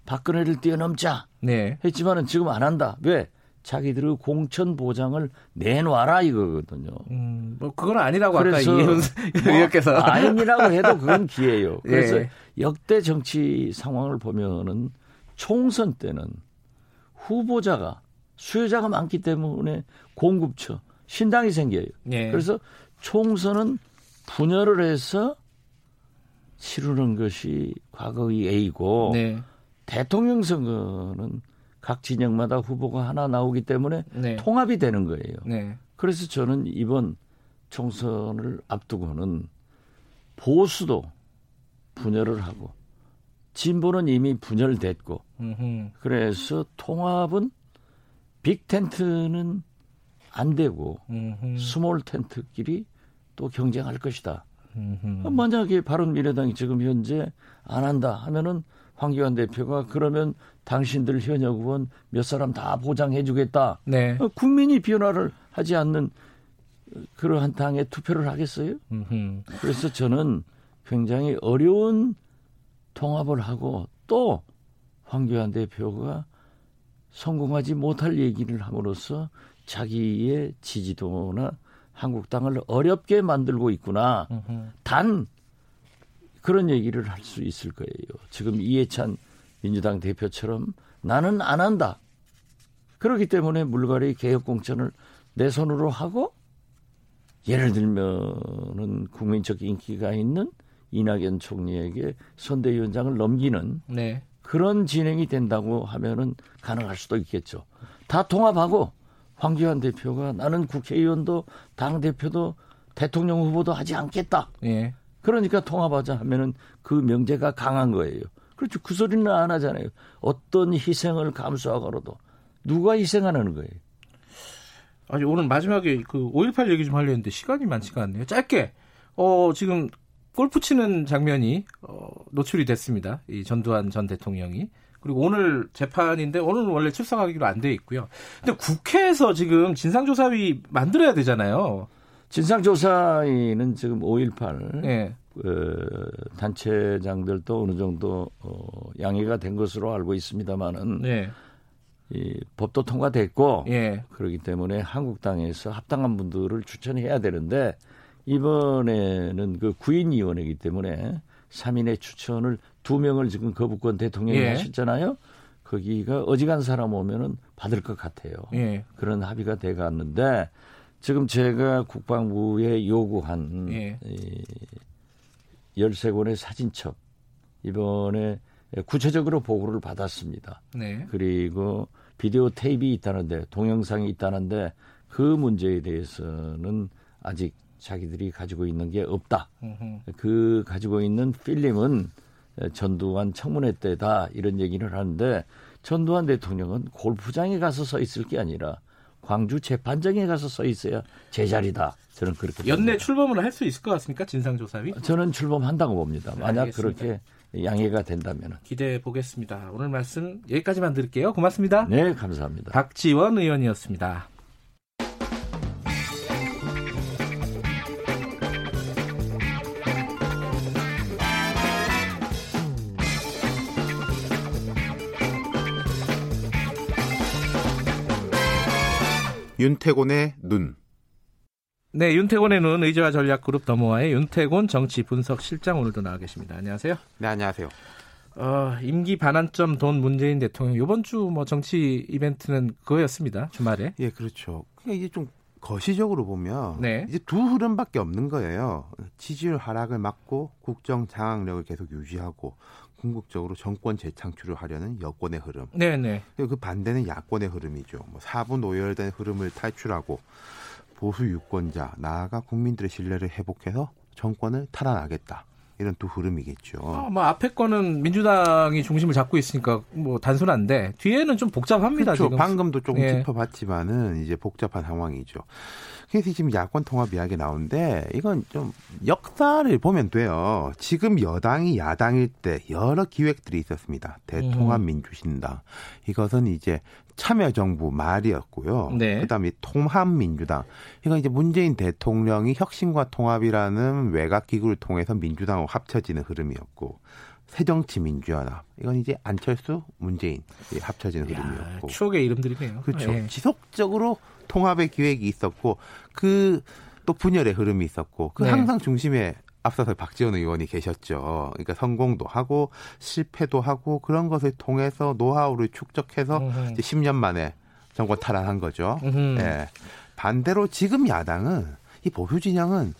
박근혜를 뛰어넘자 네. 했지만은 지금 안 한다. 왜? 자기들의 공천 보장을 내놔라 이거거든요. 음, 뭐 그건 아니라고 아까 이혜훈 뭐 의원께서 뭐, 아니라고 해도 그건 기회예요. 그래서 예. 역대 정치 상황을 보면은 총선 때는 후보자가 수요자가 많기 때문에 공급처 신당이 생겨요. 예. 그래서 총선은 분열을 해서 치르는 것이 과거의 A고 네. 대통령 선거는 각 진영마다 후보가 하나 나오기 때문에 네. 통합이 되는 거예요. 네. 그래서 저는 이번 총선을 앞두고는 보수도 분열을 하고 진보는 이미 분열됐고 음흠. 그래서 통합은 big tent는 안 되고 음흠. small tent끼리 또 경쟁할 것이다. 음흠. 만약에 바른미래당이 지금 현재 안 한다 하면은 황교안 대표가 그러면 당신들 현역 의원 몇 사람 다 보장해 주겠다. 네. 어, 국민이 변화를 하지 않는 그러한 당에 투표를 하겠어요? 음흠. 그래서 저는 굉장히 어려운 통합을 하고 또 황교안 대표가 성공하지 못할 얘기를 함으로써 자기의 지지도나 한국당을 어렵게 만들고 있구나. 단 그런 얘기를 할 수 있을 거예요. 지금 이해찬 민주당 대표처럼 나는 안 한다. 그렇기 때문에 물갈이 개혁 공천을 내 손으로 하고 예를 들면은 국민적 인기가 있는 이낙연 총리에게 선대위원장을 넘기는 네. 그런 진행이 된다고 하면은 가능할 수도 있겠죠. 다 통합하고 황교안 대표가 나는 국회의원도 당 대표도 대통령 후보도 하지 않겠다. 네. 그러니까 통합하자 하면은 그 명제가 강한 거예요. 그렇죠. 그 소리는 안 하잖아요. 어떤 희생을 감수하고라도 누가 희생하는 거예요. 아니 오늘 마지막에 그 5.18 얘기 좀 하려 했는데 시간이 많지가 않네요. 짧게 어 지금 골프 치는 장면이 어, 노출이 됐습니다. 이 전두환 전 대통령이 그리고 오늘 재판인데 오늘은 원래 출석하기로 안 돼 있고요. 근데 국회에서 지금 진상조사위 만들어야 되잖아요. 진상조사위는 지금 5.18 네. 그 단체장들도 어느 정도 어, 양해가 된 것으로 알고 있습니다만은 네. 이 법도 통과됐고 예. 그렇기 때문에 한국당에서 합당한 분들을 추천해야 되는데 이번에는 그 구인위원회이기 때문에 3인의 추천을 두 명을 지금 거부권 대통령이 예. 하셨잖아요. 거기가 어지간 사람 오면은 받을 것 같아요. 예. 그런 합의가 돼 갔는데 지금 제가 국방부에 요구한 예. 이 13권의 사진첩 이번에 구체적으로 보고를 받았습니다. 네. 그리고 비디오 테이프가 있다는데 동영상이 있다는데 그 문제에 대해서는 아직 자기들이 가지고 있는 게 없다. 으흠. 그 가지고 있는 필름은 전두환 청문회 때다 이런 얘기를 하는데 전두환 대통령은 골프장에 가서 서 있을 게 아니라 광주 재판장에 가서 서 있어야 제자리다. 저는 그렇게 연내 출범을 할 수 있을 것 같습니까? 진상조사위? 저는 출범한다고 봅니다. 만약 알겠습니다. 그렇게 양해가 된다면 기대해 보겠습니다. 오늘 말씀 여기까지만 드릴게요. 고맙습니다. 네, 감사합니다. 박지원 의원이었습니다. 윤태곤의 눈. 네, 윤태곤의 눈 의제와 전략 그룹 더모아의 윤태곤 정치 분석 실장 오늘도 나와 계십니다. 안녕하세요. 네, 안녕하세요. 어, 임기 반환점 돈 문재인 대통령 이번 주 뭐 정치 이벤트는 그거였습니다. 주말에. 예, 그렇죠. 이게 좀 거시적으로 보면 네. 이제 두 흐름밖에 없는 거예요. 지지율 하락을 막고 국정 장악력을 계속 유지하고 궁극적으로 정권 재창출을 하려는 여권의 흐름. 네네. 그 반대는 야권의 흐름이죠. 뭐 사부 노열된 흐름을 탈출하고 보수 유권자 나아가 국민들의 신뢰를 회복해서 정권을 탈환하겠다. 이런 두 흐름이겠죠. 아, 뭐 앞에 거는 민주당이 중심을 잡고 있으니까 뭐 단순한데 뒤에는 좀 복잡합니다. 그렇죠. 지금. 방금도 조금 예. 짚어봤지만은 이제 복잡한 상황이죠. 그래서 지금 야권 통합 이야기 나오는데 이건 좀 역사를 보면 돼요. 지금 여당이 야당일 때 여러 기획들이 있었습니다. 대통합 음. 민주신당 이것은 이제 참여정부 말이었고요. 네. 그다음에 통합민주당 이건 이제 문재인 대통령이 혁신과 통합이라는 외곽 기구를 통해서 민주당하고 합쳐지는 흐름이었고 새정치민주연합 이건 이제 안철수, 문재인 합쳐지는 야, 흐름이었고 추억의 이름들이네요. 그렇죠. 네. 지속적으로 통합의 기획이 있었고 그 또 분열의 흐름이 있었고 그 네. 항상 중심에 앞서서 박지원 의원이 계셨죠. 그러니까 성공도 하고 실패도 하고 그런 것을 통해서 노하우를 축적해서 이제 10년 만에 정권 탈환한 거죠. 예. 네. 반대로 지금 야당은 이 보수 진영은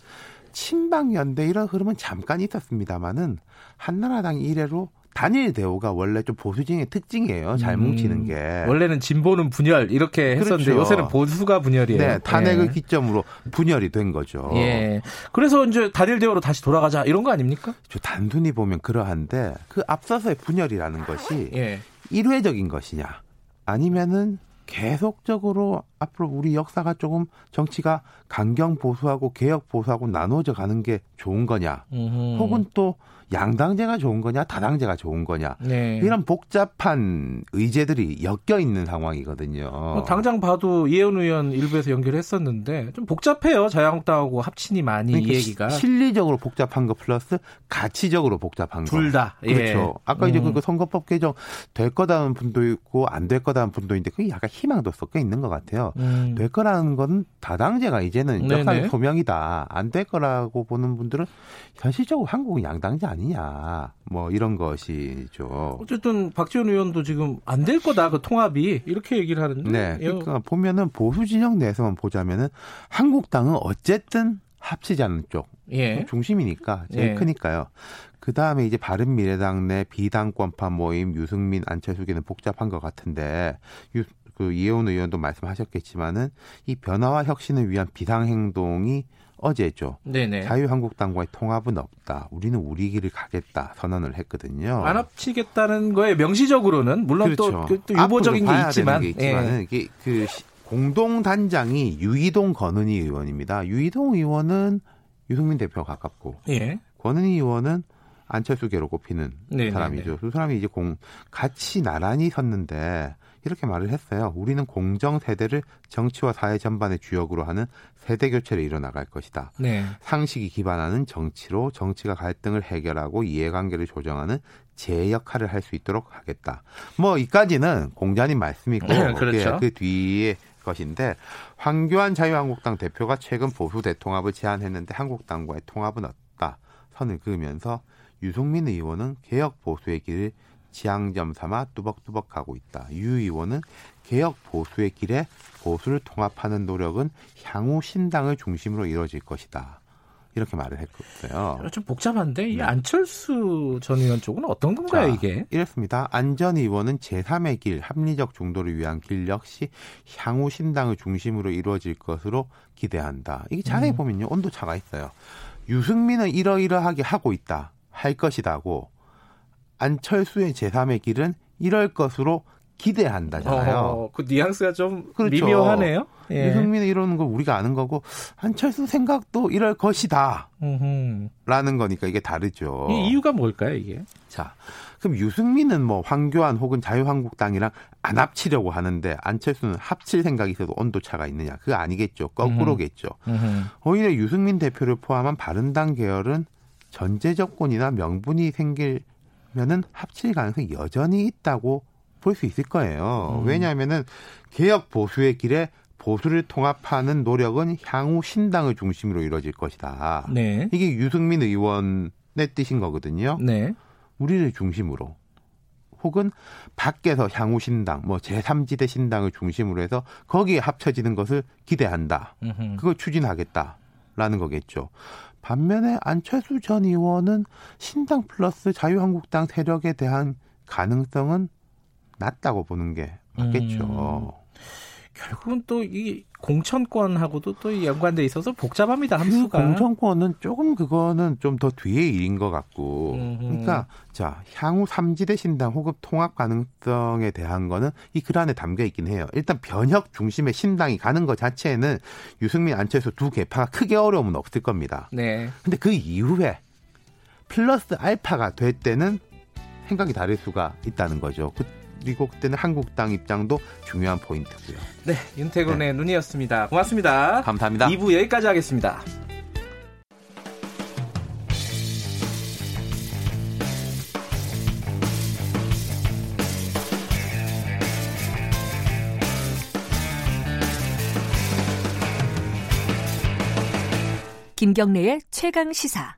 친박 연대 이런 흐름은 잠깐 있었습니다만은 한나라당 이래로 단일 대우가 원래 좀 보수진의 특징이에요. 잘 음, 뭉치는 게. 원래는 진보는 분열 이렇게 했었는데 그렇죠. 요새는 보수가 분열이에요. 네, 탄핵을 예. 기점으로 분열이 된 거죠. 예. 그래서 이제 단일 대우로 다시 돌아가자 이런 거 아닙니까? 저 단순히 보면 그러한데 그 앞서서의 분열이라는 것이 예. 일회적인 것이냐 아니면은 계속적으로 앞으로 우리 역사가 조금 정치가 강경 보수하고 개혁 보수하고 나눠져 가는 게 좋은 거냐, 음흠. 혹은 또 양당제가 좋은 거냐 다당제가 좋은 거냐 네. 이런 복잡한 의제들이 엮여 있는 상황이거든요. 뭐 당장 봐도 이혜원 의원 일부에서 연결했었는데 좀 복잡해요. 자유한국당하고 합친이 많이 그러니까 이 얘기가 시, 실리적으로 복잡한 거 플러스 가치적으로 복잡한 거. 둘 다. 그렇죠. 예. 아까 음. 이제 그 선거법 개정 될 거다는 분도 있고 안 될 거다는 분도 있는데 그게 약간 희망도 섞여 있는 것 같아요. 음. 될 거라는 건 다당제가 이제는 역사의 소명이다. 안 될 거라고 보는 분들은 현실적으로 한국은 양당제 아니 아니냐 뭐 이런 것이죠. 어쨌든 박지원 의원도 지금 안 될 거다 그 통합이 이렇게 얘기를 하는데. 네. 그러니까 보면은 보수 진영 내에서만 보자면은 한국당은 어쨌든 합치지 않는 쪽 예. 중심이니까 제일 예. 크니까요. 그 다음에 이제 바른 미래당 내 비당권파 모임 유승민 안철수계는 복잡한 것 같은데 유, 그 이혜원 의원도 말씀하셨겠지만은 이 변화와 혁신을 위한 비상 행동이 어제죠. 네네. 자유한국당과의 통합은 없다. 우리는 우리 길을 가겠다 선언을 했거든요. 안 합치겠다는 거에 명시적으로는 물론 그렇죠. 또, 그, 또 유보적인 게 있지만, 게 있지만은 예. 이게 그 공동 단장이 유이동 권은희 의원입니다. 유이동 의원은 유승민 대표가 가깝고 예. 권은희 의원은 안철수계로 꼽히는 네네네. 사람이죠. 두 사람이 이제 공 같이 나란히 섰는데 이렇게 말을 했어요. 우리는 공정 세대를 정치와 사회 전반의 주역으로 하는 세대 교체를 이뤄나갈 것이다. 네. 상식이 기반하는 정치로 정치가 갈등을 해결하고 이해관계를 조정하는 제 역할을 할 수 있도록 하겠다. 뭐 이까지는 공자님 말씀이고 네, 그렇죠. 그 뒤에 것인데 황교안 자유한국당 대표가 최근 보수 대통합을 제안했는데 한국당과의 통합은 없다 선을 그으면서 유승민 의원은 개혁 보수의 길을 지향점 삼아 뚜벅뚜벅 가고 있다. 유 의원은 개혁 보수의 길에 보수를 통합하는 노력은 향후 신당을 중심으로 이루어질 것이다. 이렇게 말을 했거든요. 좀 복잡한데 이 네. 안철수 전 의원 쪽은 어떤 건가요, 자, 이게? 이렇습니다. 안전 의원은 제3의 길, 합리적 중도를 위한 길 역시 향후 신당을 중심으로 이루어질 것으로 기대한다. 이게 자세히 음. 보면요, 온도 차가 있어요. 유승민은 이러이러하게 하고 있다, 할 것이다고 안철수의 제3의 길은 이럴 것으로 기대한다잖아요. 어, 그 뉘앙스가 좀 그렇죠. 미묘하네요. 예. 유승민은 이러는 걸 우리가 아는 거고 한철수 생각도 이럴 것이다. 음흠. 라는 거니까 이게 다르죠. 이 이유가 뭘까요, 이게? 자, 그럼 유승민은 뭐 황교안 혹은 자유한국당이랑 안 합치려고 하는데 안철수는 합칠 생각이 있어도 온도차가 있느냐? 그거 아니겠죠. 거꾸로겠죠. 음흠. 오히려 유승민 대표를 포함한 바른당 계열은 전제 조건이나 명분이 생길 면은 합칠 가능성이 여전히 있다고 볼 수 있을 거예요. 음. 왜냐하면은 개혁 보수의 길에 보수를 통합하는 노력은 향후 신당을 중심으로 이루어질 것이다. 네. 이게 유승민 의원의 뜻인 거거든요. 네. 우리를 중심으로 혹은 밖에서 향후 신당, 뭐 제3지대 신당을 중심으로 해서 거기에 합쳐지는 것을 기대한다. 음흠. 그걸 추진하겠다라는 거겠죠. 반면에 안철수 전 의원은 신당 플러스 자유한국당 세력에 대한 가능성은 낮다고 보는 게 맞겠죠. 음. 결국은 또 이 공천권하고도 또 연관돼 있어서 복잡합니다. 그 함수가. 그 공천권은 조금 그거는 좀 더 뒤의 일인 것 같고. 음흠. 그러니까 자 향후 삼지대 신당 혹은 통합 가능성에 대한 거는 이 글 안에 담겨 있긴 해요. 일단 변혁 중심의 신당이 가는 것 자체는 유승민 안철수 두 개파가 크게 어려움은 없을 겁니다. 네. 근데 그 이후에 플러스 알파가 될 때는 생각이 다를 수가 있다는 거죠. 그그 그때는 한국당 입장도 중요한 포인트고요. 네, 윤태곤의 네. 눈이었습니다. 고맙습니다. 감사합니다. 2부 여기까지 하겠습니다. 김경래의 최강 시사.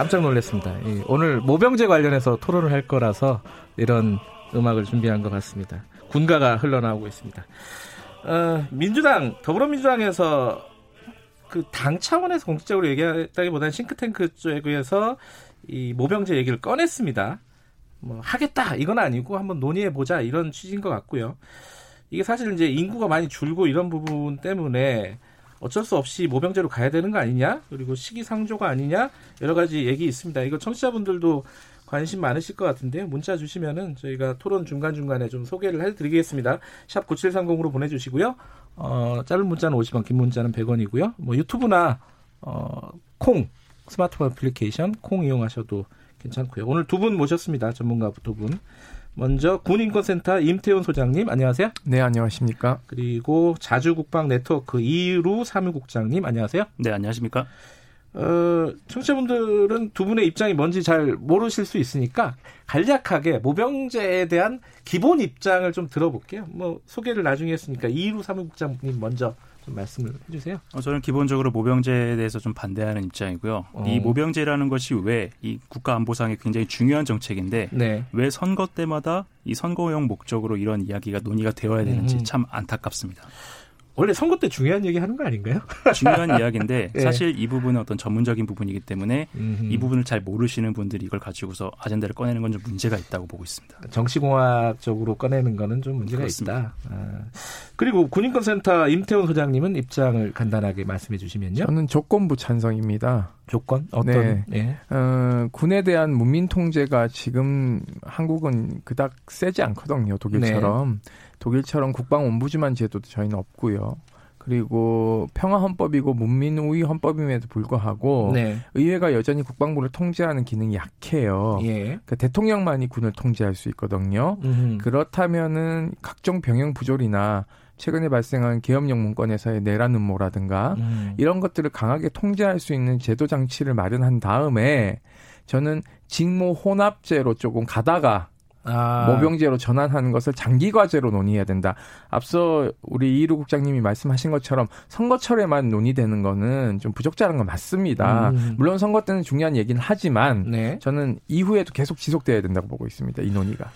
깜짝 놀랐습니다. 오늘 모병제 관련해서 토론을 할 거라서 이런 음악을 준비한 것 같습니다. 군가가 흘러나오고 있습니다. 어, 민주당, 더불어민주당에서 그 당 차원에서 공식적으로 얘기했다기보다는 싱크탱크 쪽에서 이 모병제 얘기를 꺼냈습니다. 뭐 하겠다 이건 아니고 한번 논의해 보자 이런 취지인 것 같고요. 이게 사실 이제 인구가 많이 줄고 이런 부분 때문에 어쩔 수 없이 모병제로 가야 되는 거 아니냐? 그리고 시기상조가 아니냐? 여러 가지 얘기 있습니다. 이거 청취자분들도 관심 많으실 것 같은데요. 문자 주시면은 저희가 토론 중간 중간에 좀 소개를 해드리겠습니다. 샵 9730으로 보내주시고요. 어, 짧은 문자는 50원, 긴 문자는 100원이고요. 뭐 유튜브나 어, 콩 스마트폰 애플리케이션 콩 이용하셔도 괜찮고요. 오늘 두 분 모셨습니다. 전문가 두 분. 먼저 군인권센터 임태훈 소장님 안녕하세요. 네 안녕하십니까. 그리고 자주국방 네트워크 이루 사무국장님 안녕하세요. 네 안녕하십니까. 어, 청취자분들은 두 분의 입장이 뭔지 잘 모르실 수 있으니까 간략하게 모병제에 대한 기본 입장을 좀 들어볼게요. 뭐 소개를 나중에 했으니까 이루 사무국장님 먼저 좀 말씀을 해주세요. 어, 저는 기본적으로 모병제에 대해서 좀 반대하는 입장이고요. 어. 이 모병제라는 것이 왜 이 국가안보상에 굉장히 중요한 정책인데 네. 왜 선거 때마다 이 선거용 목적으로 이런 이야기가 논의가 되어야 되는지 음. 참 안타깝습니다. 원래 선거 때 중요한 얘기 하는 거 아닌가요? 중요한 이야기인데 예. 사실 이 부분은 어떤 전문적인 부분이기 때문에 음흠. 이 부분을 잘 모르시는 분들이 이걸 가지고서 아젠다를 꺼내는 건 좀 문제가 있다고 보고 있습니다. 정치공학적으로 꺼내는 거는 좀 문제가 그렇습니다. 있다. 아. 그리고 군인권센터 임태훈 소장님은 입장을 간단하게 말씀해 주시면요. 저는 조건부 찬성입니다. 조건 어떤? 네. 예. 어, 군에 대한 문민 통제가 지금 한국은 그닥 세지 않거든요. 독일처럼. 네. 독일처럼 국방원부주만 제도도 저희는 없고요. 그리고 평화헌법이고 문민우위 헌법임에도 불구하고 네. 의회가 여전히 국방부를 통제하는 기능이 약해요. 예. 그러니까 대통령만이 군을 통제할 수 있거든요. 음흠. 그렇다면은 각종 병영 부조리나 최근에 발생한 계엄령 문건에서의 내란 음모라든가 음. 이런 것들을 강하게 통제할 수 있는 제도 장치를 마련한 다음에 저는 직무 혼합제로 조금 가다가 아. 모병제로 전환하는 것을 장기 과제로 논의해야 된다. 앞서 우리 이루 국장님이 말씀하신 것처럼 선거철에만 논의되는 거는 좀 부적절한 건 맞습니다. 음. 물론 선거 때는 중요한 얘기는 하지만 네. 저는 이후에도 계속 지속돼야 된다고 보고 있습니다. 이 논의가.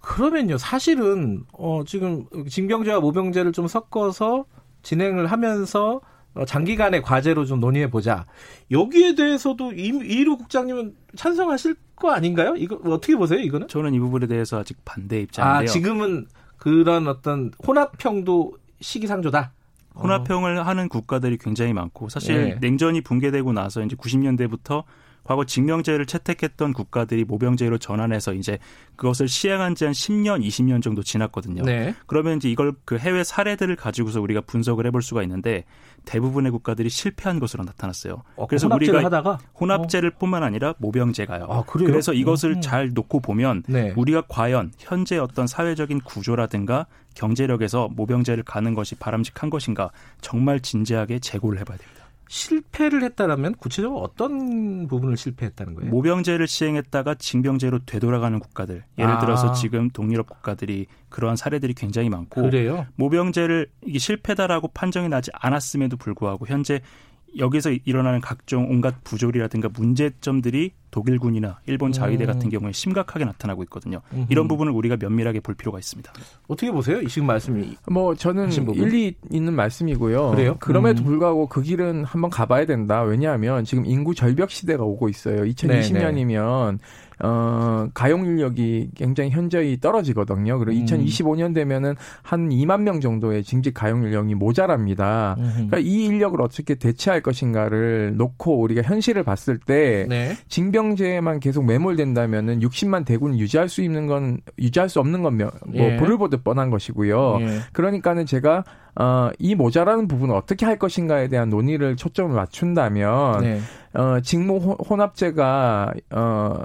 그러면요, 사실은 어 지금 징병제와 모병제를 좀 섞어서 진행을 하면서 어, 장기간의 과제로 좀 논의해 보자. 여기에 대해서도 이루 국장님은 찬성하실 거 아닌가요? 이거 어떻게 보세요? 이거는? 저는 이 부분에 대해서 아직 반대 입장인데요. 아, 지금은 그런 어떤 혼합형도 시기상조다. 혼합형을 어. 하는 국가들이 굉장히 많고 사실 네. 냉전이 붕괴되고 나서 이제 90년대부터 과거 징병제를 채택했던 국가들이 모병제로 전환해서 이제 그것을 시행한 지 한 10년, 20년 정도 지났거든요. 네. 그러면 이제 이걸 그 해외 사례들을 가지고서 우리가 분석을 해볼 수가 있는데 대부분의 국가들이 실패한 것으로 나타났어요. 어, 그래서 우리가 하다가? 혼합제를 어. 뿐만 아니라 모병제가요. 아, 그래서 이것을 음. 잘 놓고 보면 네. 우리가 과연 현재 어떤 사회적인 구조라든가 경제력에서 모병제를 가는 것이 바람직한 것인가 정말 진지하게 재고를 해봐야 됩니다. 실패를 했다라면 구체적으로 어떤 부분을 실패했다는 거예요? 모병제를 시행했다가 징병제로 되돌아가는 국가들. 예를 아. 들어서 지금 동유럽 국가들이 그러한 사례들이 굉장히 많고 그래요? 모병제를 이게 실패다라고 판정이 나지 않았음에도 불구하고 현재 여기서 일어나는 각종 온갖 부조리라든가 문제점들이 독일군이나 일본 자위대 같은 음. 경우에 심각하게 나타나고 있거든요. 음흠. 이런 부분을 우리가 면밀하게 볼 필요가 있습니다. 어떻게 보세요? 이 지금 말씀이 뭐 저는 일리 있는 말씀이고요. 그래요? 그럼에도 음. 불구하고 그 길은 한번 가봐야 된다. 왜냐하면 지금 인구 절벽 시대가 오고 있어요. 2020년이면 어, 가용 인력이 굉장히 현저히 떨어지거든요. 그리고 음. 2025년 되면은 한 2만 명 정도의 징집 가용 인력이 모자랍니다. 음. 그러니까 이 인력을 어떻게 대체할 것인가를 놓고 우리가 현실을 봤을 때 네. 징병제에만 계속 매몰된다면은 60만 대군 유지할 수 있는 건 유지할 수 없는 건뭐 예. 불을 보듯 뻔한 것이고요. 예. 그러니까는 제가 어, 이 모자라는 부분을 어떻게 할 것인가에 대한 논의를 초점을 맞춘다면 네. 어, 직무 혼합제가 어,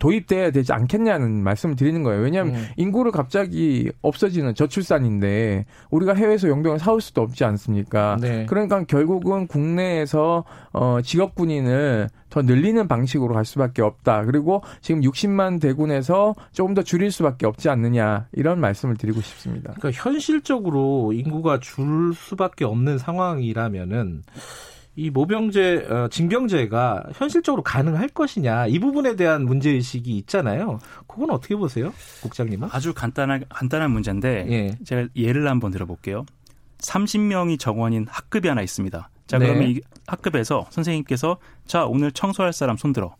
도입돼야 되지 않겠냐는 말씀을 드리는 거예요. 왜냐하면 음. 인구를 갑자기 없어지는 저출산인데 우리가 해외에서 용병을 사올 수도 없지 않습니까? 네. 그러니까 결국은 국내에서 어, 직업 군인을 더 늘리는 방식으로 갈 수밖에 없다. 그리고 지금 60만 대군에서 조금 더 줄일 수밖에 없지 않느냐 이런 말씀을 드리고 싶습니다. 그러니까 현실적으로 인구가 줄 수밖에 없는 상황이라면은 이 모병제, 어, 징병제가 현실적으로 가능할 것이냐 이 부분에 대한 문제 의식이 있잖아요. 그건 어떻게 보세요, 국장님은? 아주 간단한 간단한 문제인데 예. 제가 예를 한번 들어볼게요. 30명이 정원인 학급이 하나 있습니다. 자 네. 그러면 이 학급에서 선생님께서 자 오늘 청소할 사람 손들어.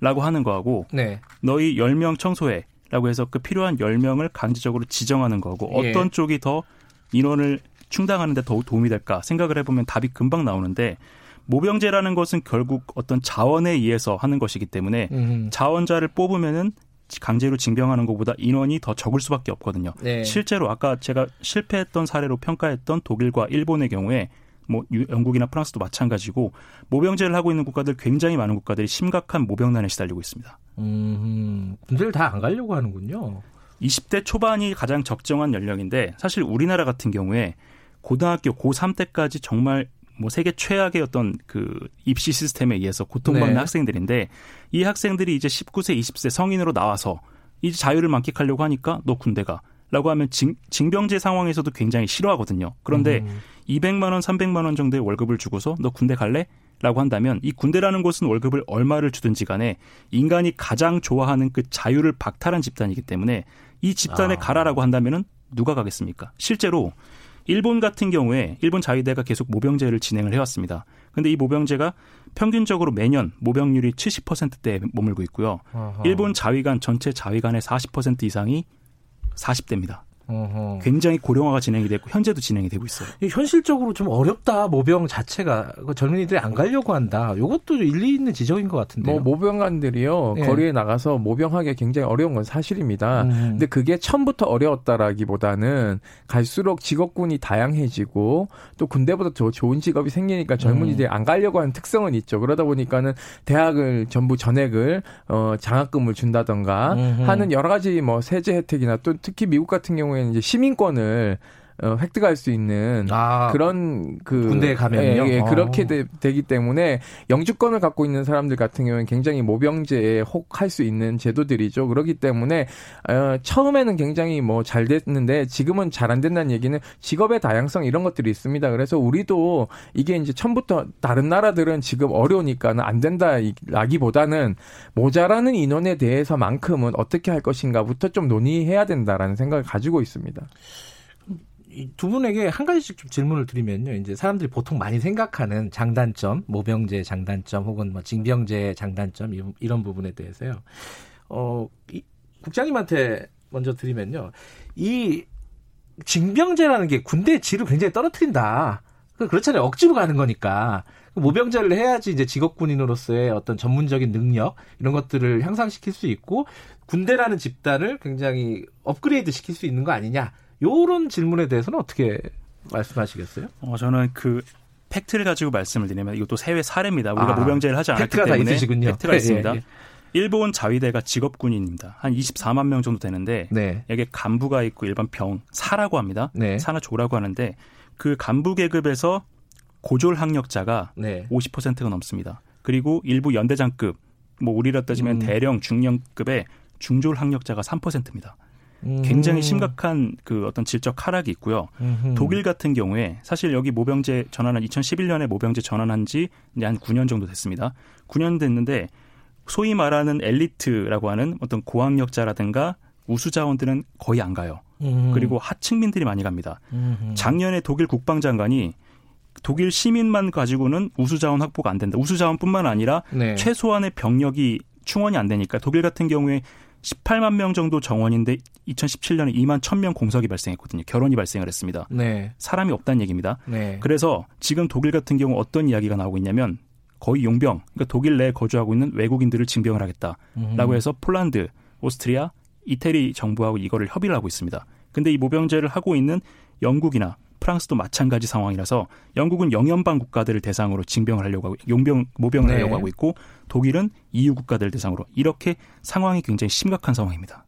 라고 하는 거하고 네. 너희 10명 청소해. 라고 해서 그 필요한 10명을 강제적으로 지정하는 거고 예. 어떤 쪽이 더 인원을 충당하는 데더 도움이 될까 생각을 해보면 답이 금방 나오는데 모병제라는 것은 결국 어떤 자원에 의해서 하는 것이기 때문에 음. 자원자를 뽑으면은 강제로 징병하는 것보다 인원이 더 적을 수밖에 없거든요. 네. 실제로 아까 제가 실패했던 사례로 평가했던 독일과 일본의 경우에 뭐 영국이나 프랑스도 마찬가지고 모병제를 하고 있는 국가들 굉장히 많은 국가들이 심각한 모병난에 시달리고 있습니다. 음, 군대를 다 안 가려고 하는군요. 20대 초반이 가장 적정한 연령인데 사실 우리나라 같은 경우에 고등학교 고3 때까지 정말 뭐 세계 최악의 어떤 그 입시 시스템에 의해서 고통받는 네. 학생들인데 이 학생들이 이제 19세, 20세 성인으로 나와서 이제 자유를 만끽하려고 하니까 너 군대 가. 라고 하면 징, 징병제 상황에서도 굉장히 싫어하거든요. 그런데 음. 200만 원, 300만 원 정도의 월급을 주고서 너 군대 갈래? 라고 한다면 이 군대라는 곳은 월급을 얼마를 주든지 간에 인간이 가장 좋아하는 그 자유를 박탈한 집단이기 때문에 이 집단에 아. 가라라고 한다면은 누가 가겠습니까? 실제로 일본 같은 경우에 일본 자위대가 계속 모병제를 진행을 해왔습니다. 근데 이 모병제가 평균적으로 매년 모병률이 70%대에 머물고 있고요. 아하. 일본 자위관 전체 자위관의 40% 이상이 40대입니다. 어허. 굉장히 고령화가 진행이 됐고 현재도 진행이 되고 있어요. 현실적으로 좀 어렵다 모병 자체가 그 젊은이들이 안 가려고 한다. 이것도 일리 있는 지적인 것 같은데요. 뭐 모병관들이요 네. 거리에 나가서 모병하기 굉장히 어려운 건 사실입니다. 음. 근데 그게 처음부터 어려웠다라기보다는 갈수록 직업군이 다양해지고 또 군대보다 더 좋은 직업이 생기니까 젊은이들이 음. 안 가려고 하는 특성은 있죠. 그러다 보니까는 대학을 전부 전액을 어 장학금을 준다던가 음흠. 하는 여러 가지 뭐 세제 혜택이나 또 특히 미국 같은 경우에 는 이제 시민권을 어, 획득할 수 있는 아, 그런 그 군대에 가면요. 예, 예, 그렇게 되, 기 때문에 영주권을 갖고 있는 사람들 같은 경우는 굉장히 모병제에 혹할 수 있는 제도들이죠. 그렇기 때문에 어, 처음에는 굉장히 뭐 잘 됐는데 지금은 잘 안 된다는 얘기는 직업의 다양성 이런 것들이 있습니다. 그래서 우리도 이게 이제 처음부터 다른 나라들은 지금 어려우니까는 안 된다라기보다는 모자라는 인원에 대해서만큼은 어떻게 할 것인가부터 좀 논의해야 된다라는 생각을 가지고 있습니다. 두 분에게 한 가지씩 좀 질문을 드리면요. 이제 사람들이 보통 많이 생각하는 장단점, 모병제 장단점 혹은 뭐 징병제 장단점 이런 부분에 대해서요. 어, 이, 국장님한테 먼저 드리면요. 이 징병제라는 게 군대의 질을 굉장히 떨어뜨린다. 그 그렇잖아요. 억지로 가는 거니까. 모병제를 해야지 이제 직업군인으로서의 어떤 전문적인 능력 이런 것들을 향상시킬 수 있고 군대라는 집단을 굉장히 업그레이드 시킬 수 있는 거 아니냐. 요런 질문에 대해서는 어떻게 말씀하시겠어요? 어, 저는 그 팩트를 가지고 말씀을 드리면 이것도 해외 사례입니다. 우리가 아, 모병제를 하지 않았기 때문에 팩트가 있습니다. 예, 예. 일본 자위대가 직업군인입니다. 한 24만 명 정도 되는데 네. 여기에 간부가 있고 일반 병, 사라고 합니다. 네. 사나 조라고 하는데 그 간부 계급에서 고졸 학력자가 네. 50%가 넘습니다. 그리고 일부 연대장급, 뭐 우리로 따지면 음. 대령 중령급의 중졸 학력자가 3%입니다. 굉장히 심각한 그 어떤 질적 하락이 있고요. 음흠. 독일 같은 경우에 사실 여기 모병제 전환한 2011년에 모병제 전환한 지 한 9년 정도 됐습니다. 9년 됐는데 소위 말하는 엘리트라고 하는 어떤 고학력자라든가 우수 자원들은 거의 안 가요. 음. 그리고 하층민들이 많이 갑니다. 음흠. 작년에 독일 국방장관이 독일 시민만 가지고는 우수 자원 확보가 안 된다. 우수 자원뿐만 아니라 네. 최소한의 병력이 충원이 안 되니까 독일 같은 경우에 18만 명 정도 정원인데 2017년에 2만 1000명 공석이 발생했거든요. 결혼이 발생을 했습니다. 네. 사람이 없다는 얘기입니다. 네. 그래서 지금 독일 같은 경우 어떤 이야기가 나오고 있냐면 거의 용병, 그러니까 독일 내에 거주하고 있는 외국인들을 징병을 하겠다라고 음. 해서 폴란드, 오스트리아, 이태리 정부하고 이거를 협의를 하고 있습니다. 근데 이 모병제를 하고 있는 영국이나 프랑스도 마찬가지 상황이라서 영국은 영연방 국가들을 대상으로 징병을 하려고 하고 용병 모병을 네. 하려고 하고 있고 독일은 EU 국가들 대상으로 이렇게 상황이 굉장히 심각한 상황입니다.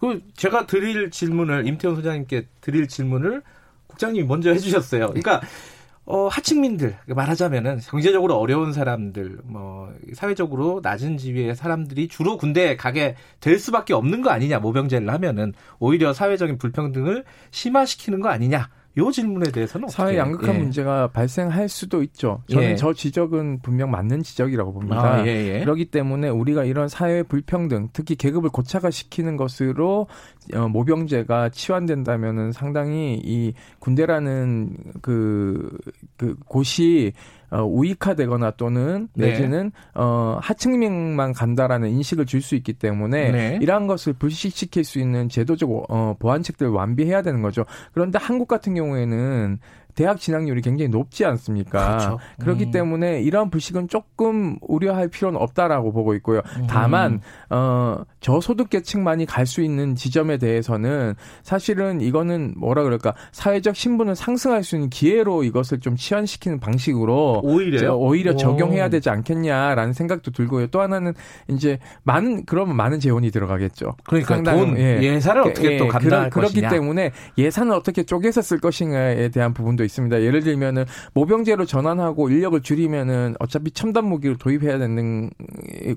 그 제가 드릴 질문을 임태훈 소장님께 드릴 질문을 국장님이 먼저 해주셨어요. 그러니까 어, 하층민들 말하자면은 경제적으로 어려운 사람들, 뭐 사회적으로 낮은 지위의 사람들이 주로 군대에 가게 될 수밖에 없는 거 아니냐 모병제를 하면은 오히려 사회적인 불평등을 심화시키는 거 아니냐. 요 질문에 대해서는 사회 양극화 예. 문제가 발생할 수도 있죠. 저는 예. 저 지적은 분명 맞는 지적이라고 봅니다. 아, 예, 예. 그렇기 때문에 우리가 이런 사회 불평등, 특히 계급을 고착화시키는 것으로 어, 모병제가 치환된다면은 상당히 이 군대라는 그, 그 곳이 어, 우익화되거나 또는 네. 내지는 어, 하층민만 간다라는 인식을 줄 수 있기 때문에 네. 이러한 것을 불식시킬 수 있는 제도적 어, 보완책들을 완비해야 되는 거죠. 그런데 한국 같은 경우에는 대학 진학률이 굉장히 높지 않습니까? 그렇죠. 그렇기 음. 때문에 이러한 불식은 조금 우려할 필요는 없다라고 보고 있고요. 음. 다만 어 저소득 계층만이 갈 수 있는 지점에 대해서는 사실은 이거는 뭐라 그럴까 사회적 신분을 상승할 수 있는 기회로 이것을 좀 치환시키는 방식으로 오히려 오히려 적용해야 되지 않겠냐라는 생각도 들고요. 또 하나는 이제 많은 그러면 많은 재원이 들어가겠죠. 그러니까 상당, 돈 예. 산을 어떻게 예, 또 감당할 그렇, 그렇기 때문에 예산을 어떻게 쪼개서 쓸 것인가에 대한 부분도 부분도 있습니다. 예를 들면은 모병제로 전환하고 인력을 줄이면은 어차피 첨단 무기를 도입해야 되는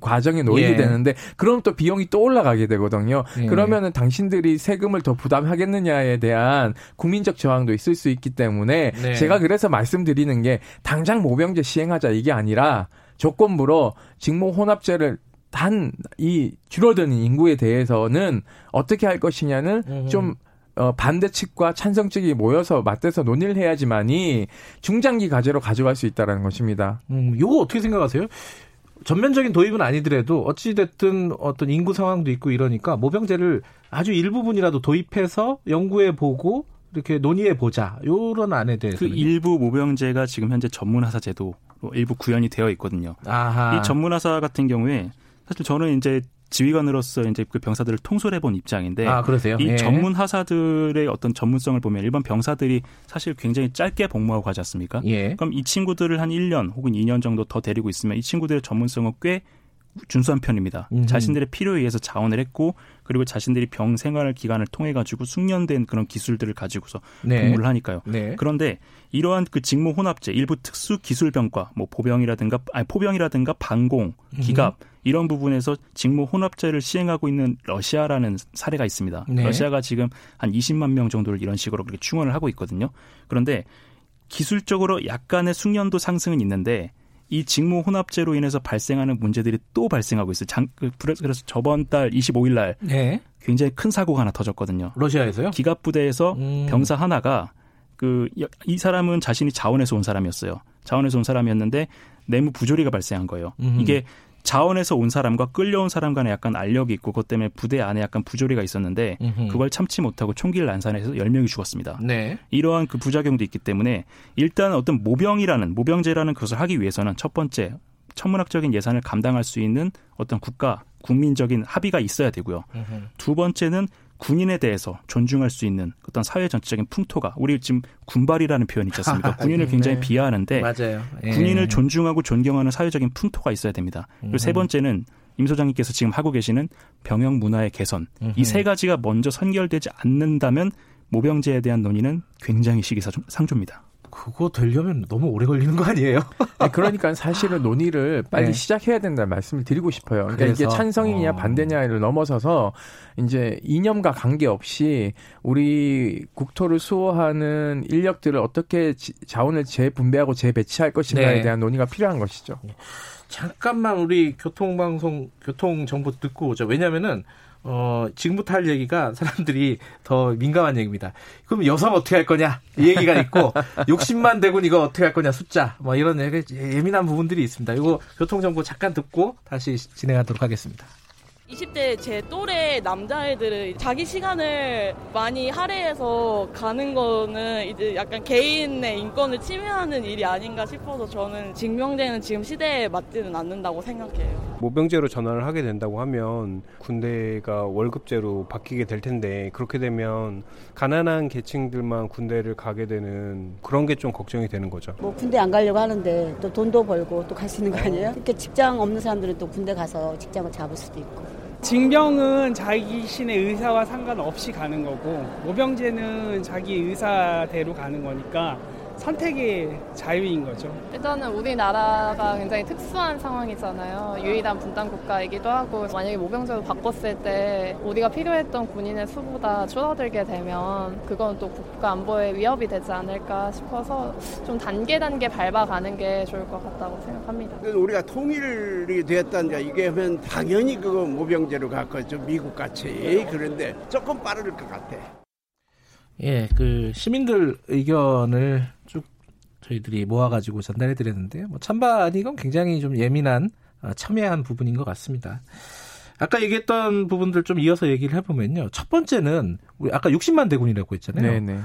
과정에 놓이게 예. 되는데 그럼 또 비용이 또 올라가게 되거든요. 예. 그러면은 당신들이 세금을 더 부담하겠느냐에 대한 국민적 저항도 있을 수 있기 때문에 네. 제가 그래서 말씀드리는 게 당장 모병제 시행하자 이게 아니라 조건부로 직무 혼합제를 단이 줄어드는 인구에 대해서는 어떻게 할 것이냐는 음. 좀 어, 반대 측과 찬성 측이 모여서 맞대서 논의를 해야지만이 중장기 과제로 가져갈 수 있다라는 것입니다. 음, 요거 어떻게 생각하세요? 전면적인 도입은 아니더라도 어찌됐든 어떤 인구 상황도 있고 이러니까 모병제를 아주 일부분이라도 도입해서 연구해 보고 이렇게 논의해 보자. 요런 안에 대해서 그 일부 모병제가 지금 현재 전문하사 제도로 일부 구현이 되어 있거든요. 아하. 이 전문하사 같은 경우에 사실 저는 이제 지휘관으로서 이제 그 병사들을 통솔해 본 입장인데 아, 그러세요? 이 예. 전문 하사들의 어떤 전문성을 보면 일반 병사들이 사실 굉장히 짧게 복무하고 가지 않습니까? 예. 그럼 이 친구들을 한 1년 혹은 2년 정도 더 데리고 있으면 이 친구들의 전문성은 꽤 준수한 편입니다. 음흠. 자신들의 필요에 의해서 자원을 했고 그리고 자신들이 병 생활 기간을 통해 가지고 숙련된 그런 기술들을 가지고서 네. 복무를 하니까요. 네. 그런데 이러한 그 직무 혼합제 일부 특수 기술병과 뭐 보병이라든가 아니 포병이라든가 방공, 기갑 음. 이런 부분에서 직무 혼합제를 시행하고 있는 러시아라는 사례가 있습니다. 네. 러시아가 지금 한 20만 명 정도를 이런 식으로 그렇게 충원을 하고 있거든요. 그런데 기술적으로 약간의 숙련도 상승은 있는데 이 직무 혼합제로 인해서 발생하는 문제들이 또 발생하고 있어요. 장, 그, 그래서 저번 달 25일 날 네. 굉장히 큰 사고가 하나 터졌거든요. 러시아에서요? 기갑 부대에서 음. 병사 하나가 그 이 사람은 자신이 자원에서 온 사람이었어요. 자원에서 온 사람이었는데 내무 부조리가 발생한 거예요. 음. 이게 자원에서 온 사람과 끌려온 사람 간에 약간 알력이 있고 그것 때문에 부대 안에 약간 부조리가 있었는데 음흠. 그걸 참지 못하고 총기를 난사해서 10명이 죽었습니다. 네. 이러한 그 부작용도 있기 때문에 일단 어떤 모병이라는 모병제라는 것을 하기 위해서는 첫 번째 천문학적인 예산을 감당할 수 있는 어떤 국가 국민적인 합의가 있어야 되고요. 음흠. 두 번째는 군인에 대해서 존중할 수 있는 어떤 사회 전체적인 풍토가 우리 지금 군발이라는 표현이 있지 않습니까? 군인을 굉장히 네. 비하하는데. 예. 군인을 존중하고 존경하는 사회적인 풍토가 있어야 됩니다. 그리고 세 번째는 임 소장님께서 지금 하고 계시는 병역 문화의 개선 이 세 가지가 먼저 선결되지 않는다면 모병제에 대한 논의는 굉장히 시기상조입니다. 그거 되려면 너무 오래 걸리는 거 아니에요? 네, 그러니까 사실은 논의를 빨리 네. 시작해야 된다는 말씀을 드리고 싶어요. 그러니까 그래서, 이게 찬성이냐 어. 반대냐를 넘어서서 이제 이념과 관계없이 우리 국토를 수호하는 인력들을 어떻게 자원을 재분배하고 재배치할 것인가에 네. 대한 논의가 필요한 것이죠. 잠깐만 우리 교통방송 교통 정보 듣고 오죠. 왜냐면은 어, 지금부터 할 얘기가 사람들이 더 민감한 얘기입니다. 그럼 여성 어떻게 할 거냐? 이 얘기가 있고, 60만 대군 이거 어떻게 할 거냐? 숫자. 뭐 이런 예민한 부분들이 있습니다. 이거 교통정보 잠깐 듣고 다시 진행하도록 하겠습니다. 20대 제 또래 남자애들은 자기 시간을 많이 할애해서 가는 거는 이제 약간 개인의 인권을 침해하는 일이 아닌가 싶어서 저는 징병제는 지금 시대에 맞지는 않는다고 생각해요. 모병제로 전환을 하게 된다고 하면 군대가 월급제로 바뀌게 될 텐데 그렇게 되면 가난한 계층들만 군대를 가게 되는 그런 게 좀 걱정이 되는 거죠. 뭐 군대 안 가려고 하는데 또 돈도 벌고 또 갈 수 있는 거 아니에요? 이렇게 직장 없는 사람들은 또 군대 가서 직장을 잡을 수도 있고. 징병은 자기 신의 의사와 상관없이 가는 거고 모병제는 자기 의사대로 가는 거니까 선택의 자유인 거죠. 일단은 우리나라가 굉장히 특수한 상황이잖아요. 유일한 분단 국가이기도 하고 만약에 모병제로 바꿨을 때 우리가 필요했던 군인의 수보다 줄어들게 되면 그건 또 국가 안보에 위협이 되지 않을까 싶어서 좀 단계 단계 밟아가는 게 좋을 것 같다고 생각합니다. 우리가 통일이 되었다니까 이게 하면 당연히 그거 모병제로 갈 거죠. 미국 같이. 그런데 조금 빠를 것 같아. 예, 그 시민들 의견을 쭉 저희들이 모아가지고 전달해드렸는데 뭐 찬반 이건 굉장히 좀 예민한 어, 첨예한 부분인 것 같습니다. 아까 얘기했던 부분들 좀 이어서 얘기를 해보면요. 첫 번째는 우리 아까 60만 대군이라고 했잖아요. 네네.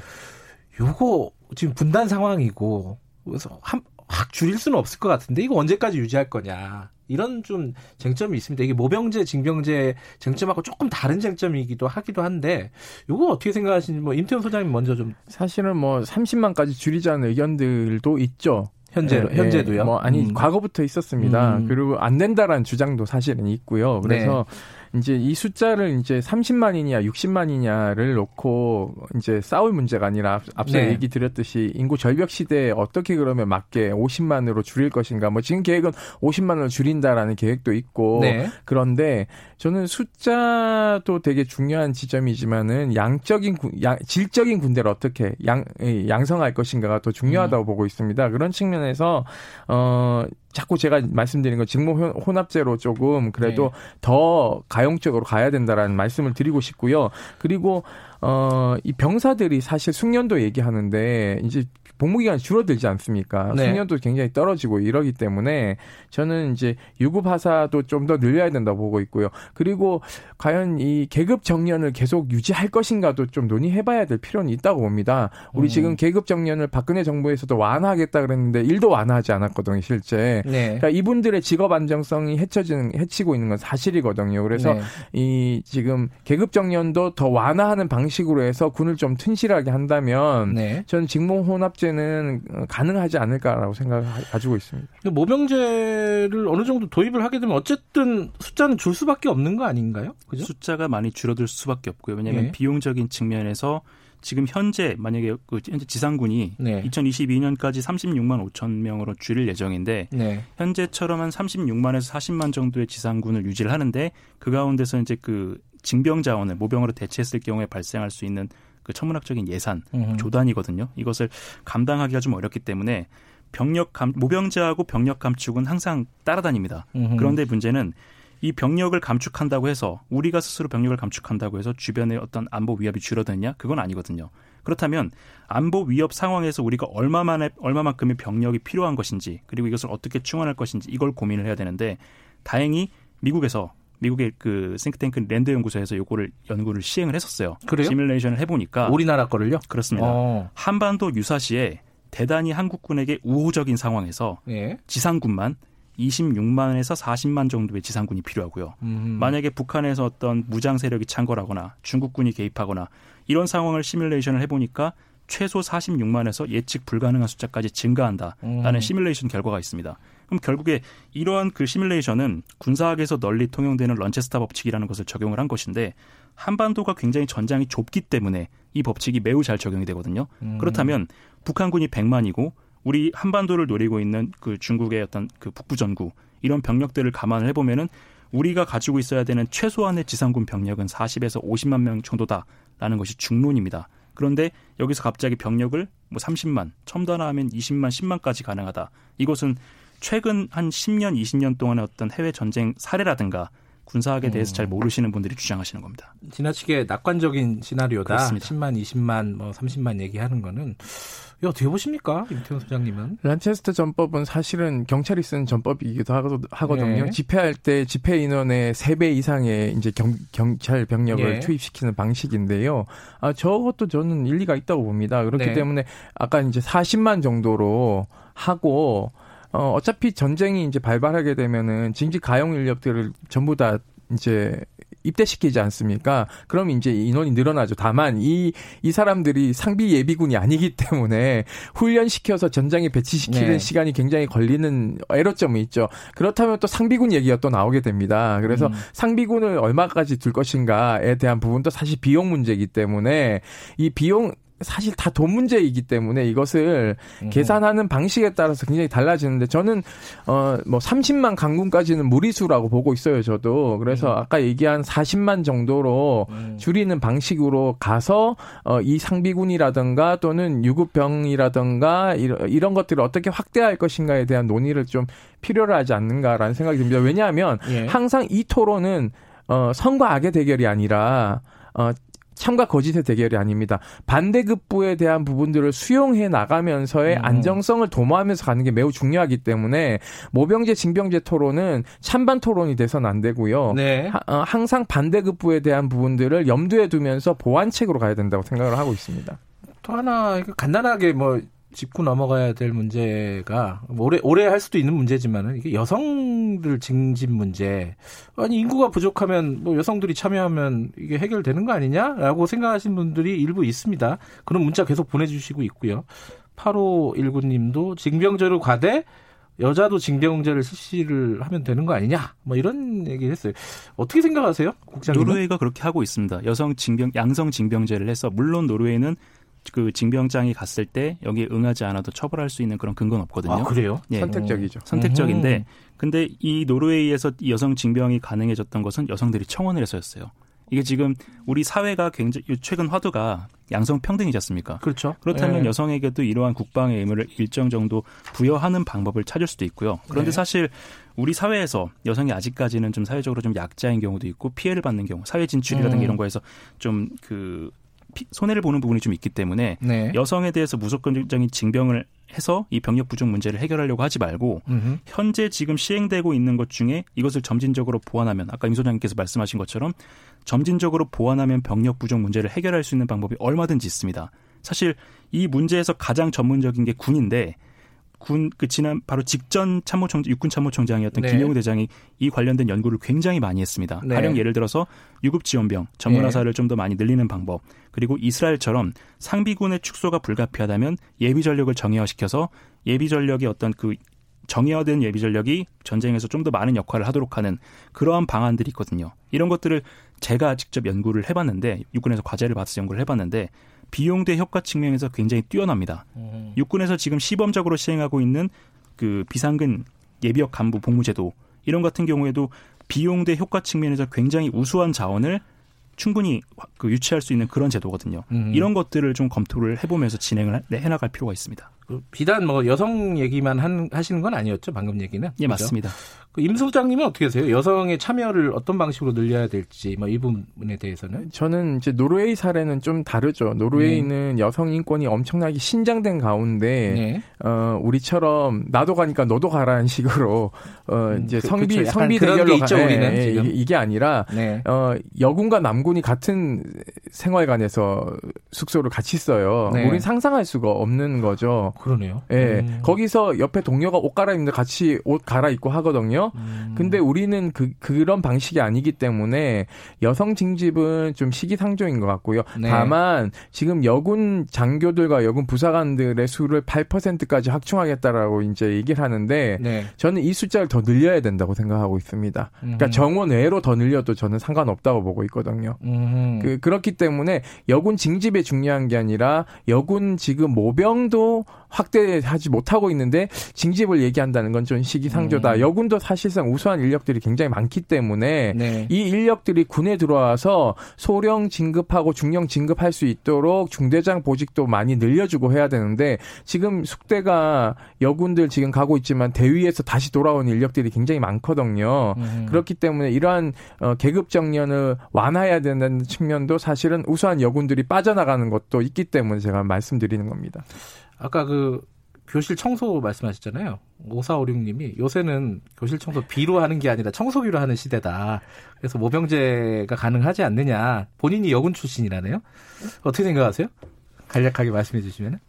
요거 지금 분단 상황이고 그래서 한, 확 줄일 수는 없을 것 같은데 이거 언제까지 유지할 거냐. 이런 좀 쟁점이 있습니다. 이게 모병제, 징병제 쟁점하고 조금 다른 쟁점이기도 하기도 한데 이거 어떻게 생각하시는지 뭐 임태훈 소장님 먼저 좀 사실은 뭐 30만까지 줄이자는 의견들도 있죠. 현재 네, 현재도요. 뭐 아니 음. 과거부터 있었습니다. 음. 그리고 안 된다라는 주장도 사실은 있고요. 그래서 네. 이제 이 숫자를 이제 30만이냐 60만이냐를 놓고 이제 싸울 문제가 아니라 앞서 네. 얘기 드렸듯이 인구 절벽 시대에 어떻게 그러면 맞게 50만으로 줄일 것인가 뭐 지금 계획은 50만으로 줄인다라는 계획도 있고 네. 그런데 저는 숫자도 되게 중요한 지점이지만은 양적인 양, 질적인 군대를 어떻게 양 양성할 것인가가 더 중요하다고 음. 보고 있습니다. 그런 측면에서 어 자꾸 제가 말씀드린 건 직무 혼합제로 조금 그래도 네. 더 가용적으로 가야 된다라는 말씀을 드리고 싶고요. 그리고 어, 이 병사들이 사실 숙련도 얘기하는데 이제 복무 기간이 줄어들지 않습니까? 네. 숙련도 굉장히 떨어지고 이러기 때문에 저는 이제 유급 하사도 좀 더 늘려야 된다고 보고 있고요. 그리고 과연 이 계급 정년을 계속 유지할 것인가도 좀 논의해봐야 될 필요는 있다고 봅니다. 우리 음. 지금 계급 정년을 박근혜 정부에서도 완화하겠다 그랬는데 일도 완화하지 않았거든요, 실제. 네. 그러니까 이분들의 직업 안정성이 해쳐지는 해치고 있는 건 사실이거든요. 그래서 네. 이 지금 계급 정년도 더 완화하는 방식으로 해서 군을 좀 튼실하게 한다면 네. 저는 직무 혼합제 는 가능하지 않을까라고 생각 가지고 있습니다. 모병제를 어느 정도 도입을 하게 되면 어쨌든 숫자는 줄 수밖에 없는 거 아닌가요? 그죠? 숫자가 많이 줄어들 수밖에 없고요. 왜냐하면 네. 비용적인 측면에서 지금 현재 만약에 그 현재 지상군이 네. 2022년까지 36만 5천 명으로 줄일 예정인데 네. 현재처럼 한 36만에서 40만 정도의 지상군을 유지를 하는데 그 가운데서 이제 그 징병 자원을 모병으로 대체했을 경우에 발생할 수 있는 그 천문학적인 예산 음흠. 조단이거든요. 이것을 감당하기가 좀 어렵기 때문에 병력 감 모병제하고 병력 감축은 항상 따라다닙니다. 음흠. 그런데 문제는 이 병력을 감축한다고 해서 우리가 스스로 병력을 감축한다고 해서 주변의 어떤 안보 위협이 줄어드냐? 그건 아니거든요. 그렇다면 안보 위협 상황에서 우리가 얼마만에 얼마만큼의 병력이 필요한 것인지 그리고 이것을 어떻게 충원할 것인지 이걸 고민을 해야 되는데 다행히 미국에서 미국의 그 싱크탱크 랜드 연구소에서 요거를 연구를 시행을 했었어요. 그래요? 시뮬레이션을 해보니까 우리나라 거를요? 그렇습니다. 어. 한반도 유사시에 대단히 한국군에게 우호적인 상황에서 예. 지상군만 26만에서 40만 정도의 지상군이 필요하고요. 음. 만약에 북한에서 어떤 무장 세력이 창궐하거나 중국군이 개입하거나 이런 상황을 시뮬레이션을 해보니까 최소 46만에서 예측 불가능한 숫자까지 증가한다라는 음. 시뮬레이션 결과가 있습니다. 그럼 결국에 이러한 그 시뮬레이션은 군사학에서 널리 통용되는 런체스타 법칙이라는 것을 적용을 한 것인데 한반도가 굉장히 전장이 좁기 때문에 이 법칙이 매우 잘 적용이 되거든요. 음. 그렇다면 북한군이 100만이고 우리 한반도를 노리고 있는 그 중국의 어떤 그 북부 전구 이런 병력들을 감안을 해보면은 우리가 가지고 있어야 되는 최소한의 지상군 병력은 40에서 50만 명 정도다라는 것이 중론입니다. 그런데 여기서 갑자기 병력을 뭐 30만, 첨단화 하면 20만, 10만까지 가능하다. 이것은 최근 한 10년, 20년 동안의 어떤 해외 전쟁 사례라든가 군사학에 대해서 음. 잘 모르시는 분들이 주장하시는 겁니다. 지나치게 낙관적인 시나리오다. 그렇습니다. 10만, 20만, 뭐 30만 얘기하는 거는 이 어떻게 보십니까, 임태훈 소장님은? 란체스터 전법은 사실은 경찰이 쓰는 전법이기도 하거든요. 네. 집회할 때 집회 인원의 3배 이상의 이제 경, 경찰 병력을 네. 투입시키는 방식인데요. 아, 저것도 저는 일리가 있다고 봅니다. 그렇기 네. 때문에 아까 이제 40만 정도로 하고 어, 어차피 전쟁이 이제 발발하게 되면은 징집 가용 인력들을 전부 다 이제 입대시키지 않습니까? 그럼 이제 인원이 늘어나죠. 다만 이, 이 사람들이 상비 예비군이 아니기 때문에 훈련시켜서 전장에 배치시키는 네. 시간이 굉장히 걸리는 애로점이 있죠. 그렇다면 또 상비군 얘기가 또 나오게 됩니다. 그래서 음. 상비군을 얼마까지 둘 것인가에 대한 부분도 사실 비용 문제이기 때문에 이 비용 사실 다 돈 문제이기 때문에 이것을 음. 계산하는 방식에 따라서 굉장히 달라지는데 저는 어 뭐 30만 강군까지는 무리수라고 보고 있어요, 저도. 그래서 음. 아까 얘기한 40만 정도로 음. 줄이는 방식으로 가서 어이 상비군이라든가 또는 유급병이라든가 이런, 이런 것들을 어떻게 확대할 것인가에 대한 논의를 좀 필요로 하지 않는가라는 생각이 듭니다. 왜냐하면 예. 항상 이 토론은 어 선과 악의 대결이 아니라 어 참과 거짓의 대결이 아닙니다. 반대급부에 대한 부분들을 수용해 나가면서의 음. 안정성을 도모하면서 가는 게 매우 중요하기 때문에 모병제 징병제 토론은 찬반 토론이 돼서는 안 되고요. 네. 하, 어, 항상 반대급부에 대한 부분들을 염두에 두면서 보완책으로 가야 된다고 생각을 하고 있습니다. 또 하나 간단하게 뭐 짚고 넘어가야 될 문제가 오래 오래 할 수도 있는 문제지만은 이게 여성들 징집 문제 아니 인구가 부족하면 뭐 여성들이 참여하면 이게 해결되는 거 아니냐라고 생각하시는 분들이 일부 있습니다. 그런 문자 계속 보내주시고 있고요. 8519님도 징병제로 가되 여자도 징병제를 실시를 하면 되는 거 아니냐? 뭐 이런 얘기를 했어요. 어떻게 생각하세요? 국장님? 노르웨이가 그렇게 하고 있습니다. 여성 징병 양성 징병제를 해서 물론 노르웨이는 그 징병장이 갔을 때 여기에 응하지 않아도 처벌할 수 있는 그런 근거는 없거든요. 아, 그래요? 예. 선택적이죠. 선택적인데 음. 근데 이 노르웨이에서 여성 징병이 가능해졌던 것은 여성들이 청원을 해서였어요. 이게 지금 우리 사회가 굉장히 최근 화두가 양성 평등이지 않습니까? 그렇죠. 그렇다면 네. 여성에게도 이러한 국방의 의무를 일정 정도 부여하는 방법을 찾을 수도 있고요. 그런데 네. 사실 우리 사회에서 여성이 아직까지는 좀 사회적으로 좀 약자인 경우도 있고 피해를 받는 경우, 사회 진출이라든가 음. 이런 거에서 좀 그 손해를 보는 부분이 좀 있기 때문에 네. 여성에 대해서 무조건적인 징병을 해서 이 병력 부족 문제를 해결하려고 하지 말고 음흠. 현재 지금 시행되고 있는 것 중에 이것을 점진적으로 보완하면 아까 임 소장님께서 말씀하신 것처럼 점진적으로 보완하면 병력 부족 문제를 해결할 수 있는 방법이 얼마든지 있습니다. 사실 이 문제에서 가장 전문적인 게 군인데 군 그 지난 바로 직전 참모총 육군 참모총장이었던 네. 김영우 대장이 이 관련된 연구를 굉장히 많이 했습니다. 네. 가령 예를 들어서 유급 지원병 전문 화사를 네. 좀더 많이 늘리는 방법 그리고 이스라엘처럼 상비군의 축소가 불가피하다면 예비 전력을 정예화시켜서 예비 전력의 어떤 그 정예화된 예비 전력이 전쟁에서 좀 더 많은 역할을 하도록 하는 그러한 방안들이 있거든요. 이런 것들을 제가 직접 연구를 해봤는데 육군에서 과제를 받아서 연구를 해봤는데 비용 대 효과 측면에서 굉장히 뛰어납니다. 음. 육군에서 지금 시범적으로 시행하고 있는 그 비상근 예비역 간부 복무제도 이런 같은 경우에도 비용 대 효과 측면에서 굉장히 우수한 자원을 충분히 그 유치할 수 있는 그런 제도거든요. 음. 이런 것들을 좀 검토를 해보면서 진행을 해나갈 필요가 있습니다. 그 비단 뭐 여성 얘기만 한, 하시는 건 아니었죠 방금 얘기는? 예 그렇죠? 맞습니다. 그임 소장님은 어떻게 하세요? 여성의 참여를 어떤 방식으로 늘려야 될지 뭐 이 부분에 대해서는? 저는 이제 노르웨이 사례는 좀 다르죠. 노르웨이는 네. 여성 인권이 엄청나게 신장된 가운데 네. 어 우리처럼 나도 가니까 너도 가라는 식으로 어 음, 이제 그, 성비 그렇죠. 성비 대결로 있죠, 가, 우리는 예, 지금. 이게 아니라 네. 어 여군과 남군이 같은 생활관에서 숙소를 같이 써요. 네. 우린 상상할 수가 없는 거죠. 그러네요. 예. 음. 거기서 옆에 동료가 옷 갈아입는데 같이 옷 갈아입고 하거든요. 음. 근데 우리는 그 그런 방식이 아니기 때문에 여성 징집은 좀 시기상조인 것 같고요. 네. 다만 지금 여군 장교들과 여군 부사관들의 수를 8%까지 확충하겠다라고 이제 얘기를 하는데 네. 저는 이 숫자를 더 늘려야 된다고 생각하고 있습니다. 그러니까 음. 정원 외로 더 늘려도 저는 상관없다고 보고 있거든요. 음. 그 그렇기 때문에 여군 징집이 중요한 게 아니라 여군 지금 모병도 확대하지 못하고 있는데 징집을 얘기한다는 건 좀 시기상조다. 음. 여군도 사실상 우수한 인력들이 굉장히 많기 때문에 네. 이 인력들이 군에 들어와서 소령 진급하고 중령 진급할 수 있도록 중대장 보직도 많이 늘려주고 해야 되는데 지금 숙대가 여군들 지금 가고 있지만 대위에서 다시 돌아온 인력들이 굉장히 많거든요. 음. 그렇기 때문에 이러한 어, 계급 정년을 완화해야 된다는 측면도 사실은 우수한 여군들이 빠져나가는 것도 있기 때문에 제가 말씀드리는 겁니다. 아까 그 교실 청소 말씀하셨잖아요. 5456님이 요새는 교실 청소 비로 하는 게 아니라 청소기로 하는 시대다. 그래서 모병제가 가능하지 않느냐. 본인이 여군 출신이라네요. 어떻게 생각하세요? 간략하게 말씀해 주시면.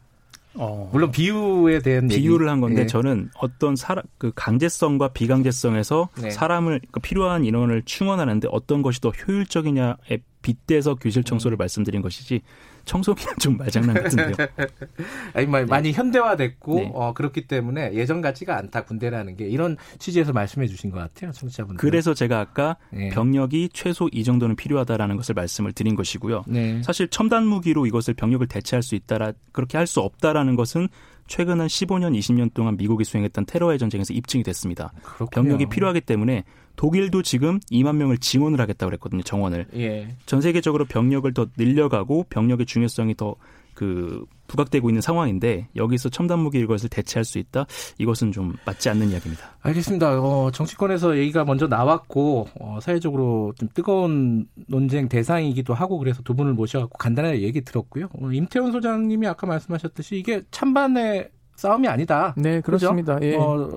어, 물론 비유에 대한 비유를 얘기. 한 건데 네. 저는 어떤 사람 그 강제성과 비강제성에서 네. 사람을 그 필요한 인원을 충원하는데 어떤 것이 더 효율적이냐에 빗대서 교실 청소를 음. 말씀드린 것이지 청소기는 좀 말장난 같은데요. 아니, 뭐, 네. 많이 현대화됐고 네. 어, 그렇기 때문에 예전 같지가 않다 군대라는 게 이런 취지에서 말씀해 주신 것 같아요, 청취자분들. 그래서 제가 아까 네. 병력이 최소 이 정도는 필요하다라는 것을 말씀을 드린 것이고요. 네. 사실 첨단 무기로 이것을 병력을 대체할 수 있다라 그렇게 할 수 없다라는 것은 최근 한 15년, 20년 동안 미국이 수행했던 테러의 전쟁에서 입증이 됐습니다. 그렇군요. 병력이 필요하기 때문에 독일도 지금 2만 명을 지원을 하겠다고 그랬거든요. 정원을. 예. 전 세계적으로 병력을 더 늘려가고 병력의 중요성이 더그 부각되고 있는 상황인데 여기서 첨단 무기 이것을 대체할 수 있다. 이것은 좀 맞지 않는 이야기입니다. 알겠습니다. 어, 정치권에서 얘기가 먼저 나왔고 어, 사회적으로 좀 뜨거운 논쟁 대상이기도 하고 그래서 두 분을 모셔갖고 간단하게 얘기 들었고요. 어, 임태원 소장님이 아까 말씀하셨듯이 이게 찬반의 싸움이 아니다. 네, 그렇습니다. 예. 어,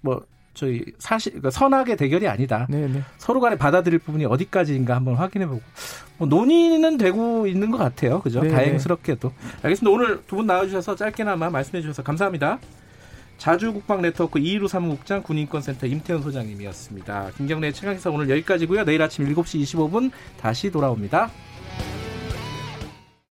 뭐 저희 사실 그러니까 선악의 대결이 아니다. 네네. 네. 서로 간에 받아들일 부분이 어디까지인가 한번 확인해보고 뭐 논의는 되고 있는 것 같아요. 그죠? 네네. 다행스럽게도. 알겠습니다. 오늘 두 분 나와주셔서 짧게나마 말씀해주셔서 감사합니다. 자주 국방 네트워크 215 사무국장 군인권센터 임태훈 소장님이었습니다. 김경래 최강기사 오늘 여기까지고요. 내일 아침 7시 25분 다시 돌아옵니다.